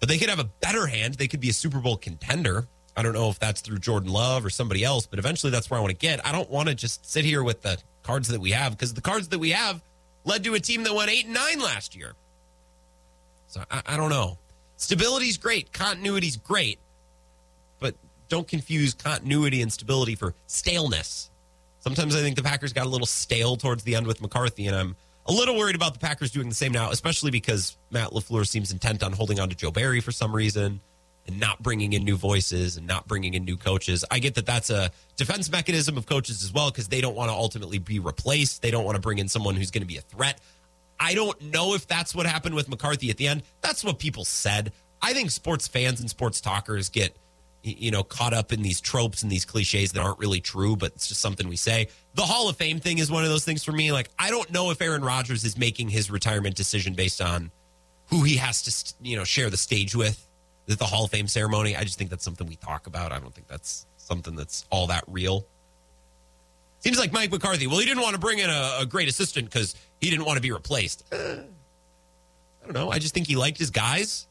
But they could have a better hand. They could be a Super Bowl contender. I don't know if that's through Jordan Love or somebody else, but eventually that's where I want to get. I don't want to just sit here with the cards that we have because the cards that we have led to a team that went eight and nine last year. So I, I don't know. Stability's great, continuity's great, but don't confuse continuity and stability for staleness. Sometimes I think the Packers got a little stale towards the end with McCarthy, and I'm a little worried about the Packers doing the same now, especially because Matt LaFleur seems intent on holding on to Joe Barry for some reason and not bringing in new voices and not bringing in new coaches. I get that that's a defense mechanism of coaches as well because they don't want to ultimately be replaced. They don't want to bring in someone who's going to be a threat. I don't know if that's what happened with McCarthy at the end. That's what people said. I think sports fans and sports talkers get you know caught up in these tropes and these cliches that aren't really true but it's just something we say the hall of fame thing is one of those things for me like i don't know if aaron rodgers is making his retirement decision based on who he has to you know share the stage with the Hall of Fame ceremony. I just think that's something we talk about. I don't think that's something that's all that real. Seems like Mike McCarthy. Well, he didn't want to bring in a, a great assistant because he didn't want to be replaced. Uh, I don't know. I just think he liked his guys.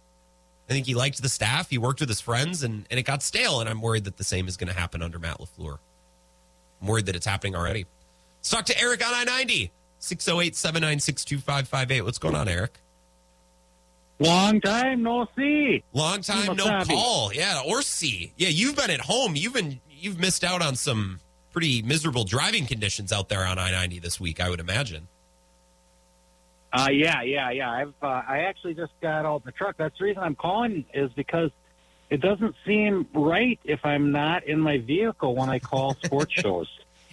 I think he liked the staff. He worked with his friends, and, and it got stale. And I'm worried that the same is going to happen under Matt LaFleur. I'm worried that it's happening already. Let's talk to Eric on I 90, 608 796 2558. What's going on, Eric? Long time no see. Long time no call. Yeah, or see. Yeah, you've been at home. You've been you've missed out on some pretty miserable driving conditions out there on I ninety this week. I would imagine. Uh, yeah, yeah, yeah. I've uh, I actually just got out the truck. That's the reason I'm calling is because it doesn't seem right if I'm not in my vehicle when I call sports shows.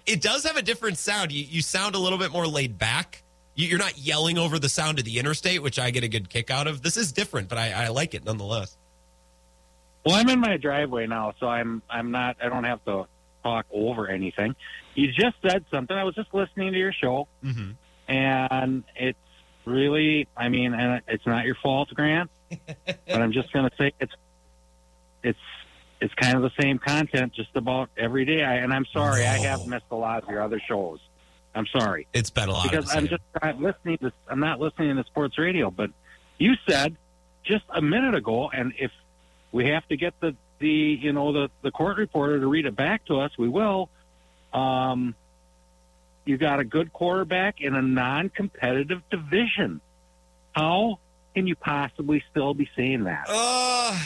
It does have a different sound. You you sound a little bit more laid back. You're not yelling over the sound of the interstate, which I get a good kick out of. This is different, but I, I like it nonetheless. Well, I'm in my driveway now, so I'm I'm not. I don't have to talk over anything. You just said something. I was just listening to your show, mm-hmm. and it's really. I mean, and it's not your fault, Grant. but I'm just going to say it's it's it's kind of the same content just about every day. I, and I'm sorry, I have missed a lot of your other shows. I'm sorry. It's been a lot because I'm just not listening to. I'm not listening to sports radio. But you said just a minute ago, and if we have to get the the you know the the court reporter to read it back to us, we will. Um, you got a good quarterback in a non-competitive division. How can you possibly still be saying that? Uh,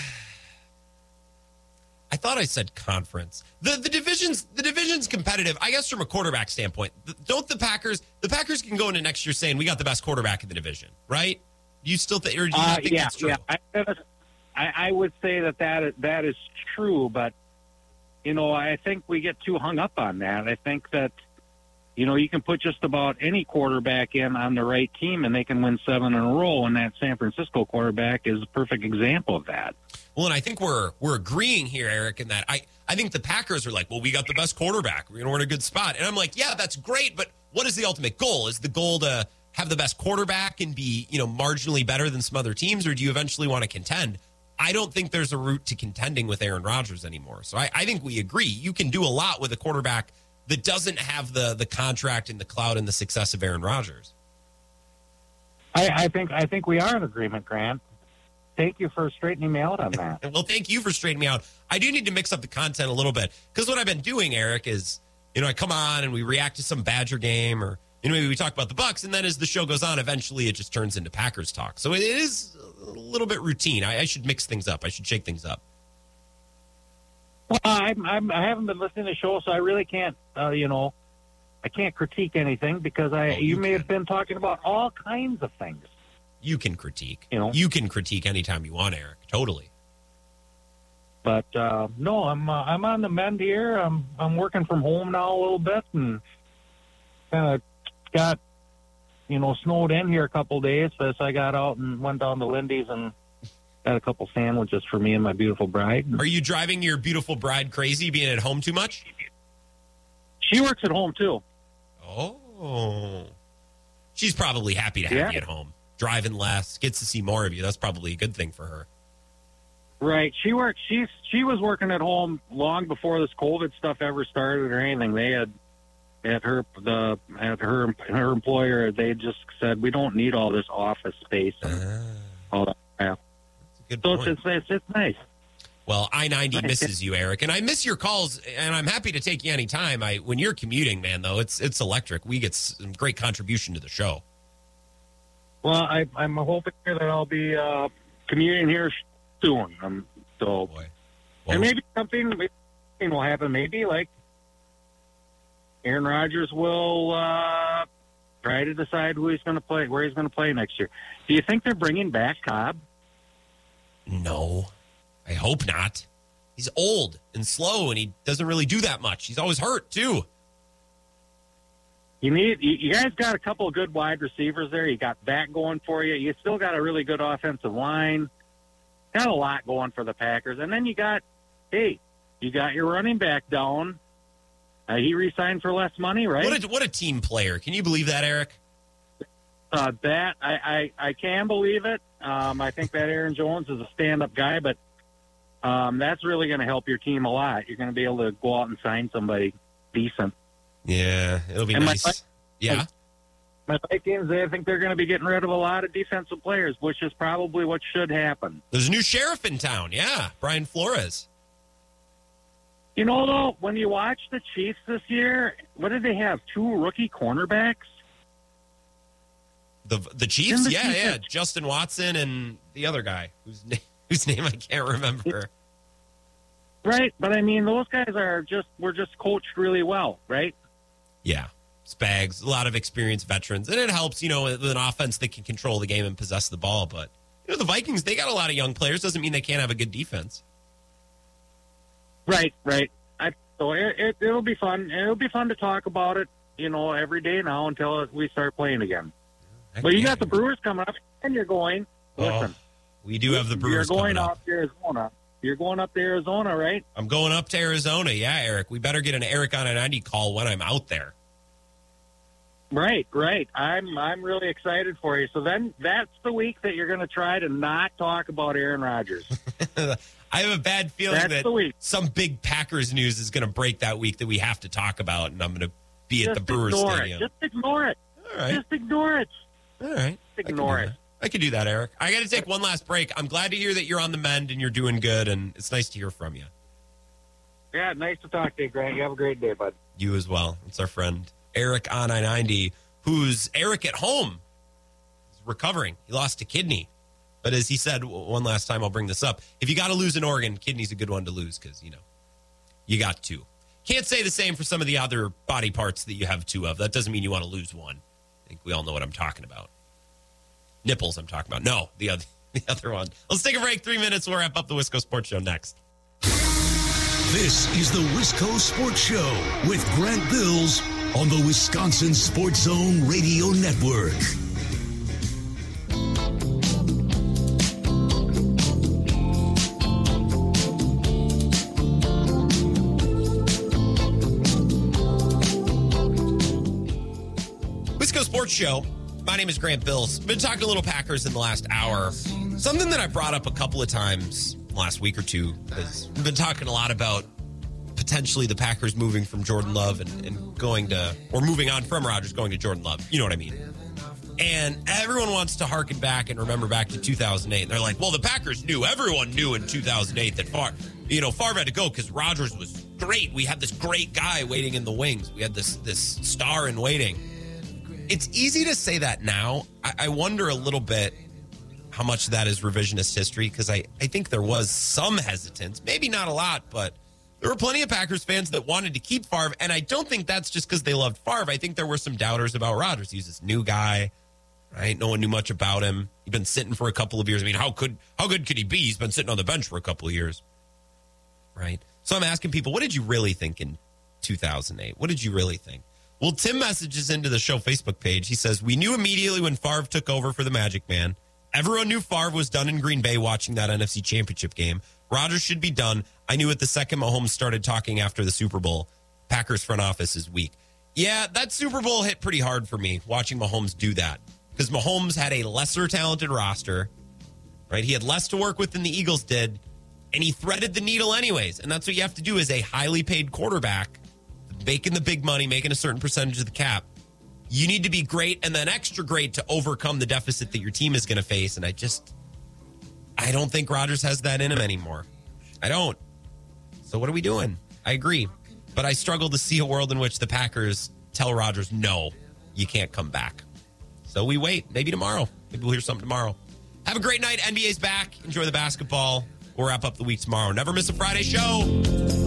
I thought I said conference. The the divisions the division's competitive. I guess from a quarterback standpoint, th- don't the Packers the Packers can go into next year saying we got the best quarterback in the division, right? Do you still think or do you Uh, think yeah, that's true? yeah. I, I, would say that that that is true, but you know, I think we get too hung up on that. I think that you know you can put just about any quarterback in on the right team, and they can win seven in a row. And that San Francisco quarterback is a perfect example of that. Well, and I think we're we're agreeing here, Eric, in that I I think the Packers are like, well, we got the best quarterback. We're in a good spot, and I'm like, yeah, that's great, but what is the ultimate goal? Is the goal to have the best quarterback and be you know marginally better than some other teams, or do you eventually want to contend? I don't think there's a route to contending with Aaron Rodgers anymore. So I, I think we agree. You can do a lot with a quarterback that doesn't have the the contract and the cloud and the success of Aaron Rodgers. I, I think I think we are in agreement, Grant. Thank you for straightening me out on that. Well, thank you for straightening me out. I do need to mix up the content a little bit because what I've been doing, Eric, is you know I come on and we react to some Badger game or you know maybe we talk about the Bucks, and then as the show goes on, eventually it just turns into Packers talk. So it is a little bit routine. I, I should mix things up. I should shake things up. I'm, I'm, I haven't been listening to the show, so I really can't, uh, you know, I can't critique anything because I Oh, you, you may have been talking about all kinds of things. You can critique. You know. you can critique anytime you want, Eric. Totally. But uh, no, I'm uh, I'm on the mend here. I'm I'm working from home now a little bit and kind of got you know snowed in here a couple days. So I got out and went down to Lindy's and got a couple sandwiches for me and my beautiful bride. Are you driving your beautiful bride crazy, being at home too much? She works at home too. Oh, she's probably happy to have Yeah. you at home, driving less, gets to see more of you. That's probably a good thing for her. Right. She worked. She's she was working at home long before this COVID stuff ever started or anything. They had at her the at her her employer. They just said we don't need all this office space and all that crap. Good So point. it's, it's it's nice. Well, I ninety misses you, Eric, and I miss your calls, and I'm happy to take you anytime. I when you're commuting, man, though, it's it's electric. We get some great contribution to the show. Well, I, I'm hoping that I'll be uh, commuting here soon. Um, so Boy, and maybe something maybe something will happen. Maybe like Aaron Rodgers will uh, try to decide who he's going to play, where he's going to play next year. Do you think they're bringing back Cobb? No, I hope not. He's old and slow, and he doesn't really do that much. He's always hurt too. You need you, you guys got a couple of good wide receivers there. You got that going for you. You still got a really good offensive line. Got a lot going for the Packers, and then you got hey, you got your running back down. Uh, he re-signed for less money, right? What a what a team player! Can you believe that, Eric? Uh, that I, I I can believe it. Um, I think that Aaron Jones is a stand-up guy, but um, that's really going to help your team a lot. You're going to be able to go out and sign somebody decent. Yeah, it'll be And my- nice. yeah, My Vikings, I think they're going to be getting rid of a lot of defensive players, which is probably what should happen. there's a new sheriff in town. Yeah, Brian Flores. You know, though, when you watch the Chiefs this year, what did they have? Two rookie cornerbacks. The the Chiefs, the yeah, Chiefs. yeah. Justin Watson and the other guy whose name, whose name I can't remember. Right, but I mean, those guys are just were just coached really well, right? Yeah, Spags, a lot of experienced veterans, and it helps, you know, with an offense that can control the game and possess the ball. But you know, the Vikings, they got a lot of young players. Doesn't mean they can't have a good defense. Right, right. I, so it, it, it'll be fun. It'll be fun to talk about it, you know, every day now until we start playing again. But you got the Brewers coming up, and you're going. Listen, Oh, we do have the Brewers You're going coming up. up to Arizona. You're going up to Arizona, right? I'm going up to Arizona. Yeah, Eric. We better get an Eric on a 90 call when I'm out there. Right, right. I'm I'm really excited for you. So then that's the week that you're going to try to not talk about Aaron Rodgers. I have a bad feeling That's that the week. some big Packers news is going to break that week that we have to talk about, and I'm going to be at the Brewers ignore Stadium. it. Just ignore it. All right. Just ignore it. All right. I can ignore do it. that. I can do that, Eric. I got to take one last break. I'm glad to hear that you're on the mend and you're doing good, and it's nice to hear from you. Yeah, nice to talk to you, Grant. You have a great day, bud. You as well. It's our friend Eric on I 90, who's Eric at home. He's recovering. He lost a kidney. But as he said one last time, I'll bring this up. If you got to lose an organ, kidney's a good one to lose because, you know, you got two. Can't say the same for some of the other body parts that you have two of. That doesn't mean you want to lose one. I think we all know what I'm talking about. Nipples, I'm talking about. No, the other, the other one. Let's take a break. Three minutes. We'll wrap up the Wisco Sports Show next. This is the Wisco Sports Show with Grant Bills on the Wisconsin Sports Zone Radio Network. Wisco Sports Show. My name is Grant Bills. Been talking a little Packers in the last hour. Something that I brought up a couple of times last week or two is we've been talking a lot about potentially the Packers moving from Jordan Love and, and going to, or moving on from Rodgers going to Jordan Love. You know what I mean? And everyone wants to harken back and remember back to 2008. They're like, well, the Packers knew, everyone knew in 2008 that Favre, you know, Favre had to go because Rodgers was great. We had this great guy waiting in the wings. We had this this star in waiting. It's easy to say that now. I, I wonder a little bit how much of that is revisionist history because I, I think there was some hesitance, maybe not a lot, but there were plenty of Packers fans that wanted to keep Favre. And I don't think that's just because they loved Favre. I think there were some doubters about Rodgers. He's this new guy, right? No one knew much about him. He'd been sitting for a couple of years. I mean, how could how good could he be? He's been sitting on the bench for a couple of years, right? So I'm asking people, what did you really think in 2008? What did you really think? Well, Tim messages into the show Facebook page. He says, We knew immediately when Favre took over for the Magic Man. Everyone knew Favre was done in Green Bay watching that NFC Championship game. Rodgers should be done. I knew it the second Mahomes started talking after the Super Bowl. Packers front office is weak. Yeah, that Super Bowl hit pretty hard for me watching Mahomes do that because Mahomes had a lesser talented roster, right? He had less to work with than the Eagles did, and he threaded the needle anyways. And that's what you have to do as a highly paid quarterback making the big money, making a certain percentage of the cap, you need to be great and then extra great to overcome the deficit that your team is going to face. And I just, I don't think Rodgers has that in him anymore. I don't. So what are we doing? I agree. But I struggle to see a world in which the Packers tell Rodgers, no, you can't come back. So we wait. Maybe tomorrow. Maybe we'll hear something tomorrow. Have a great night. NBA's back. Enjoy the basketball. We'll wrap up the week tomorrow. Never miss a Friday show.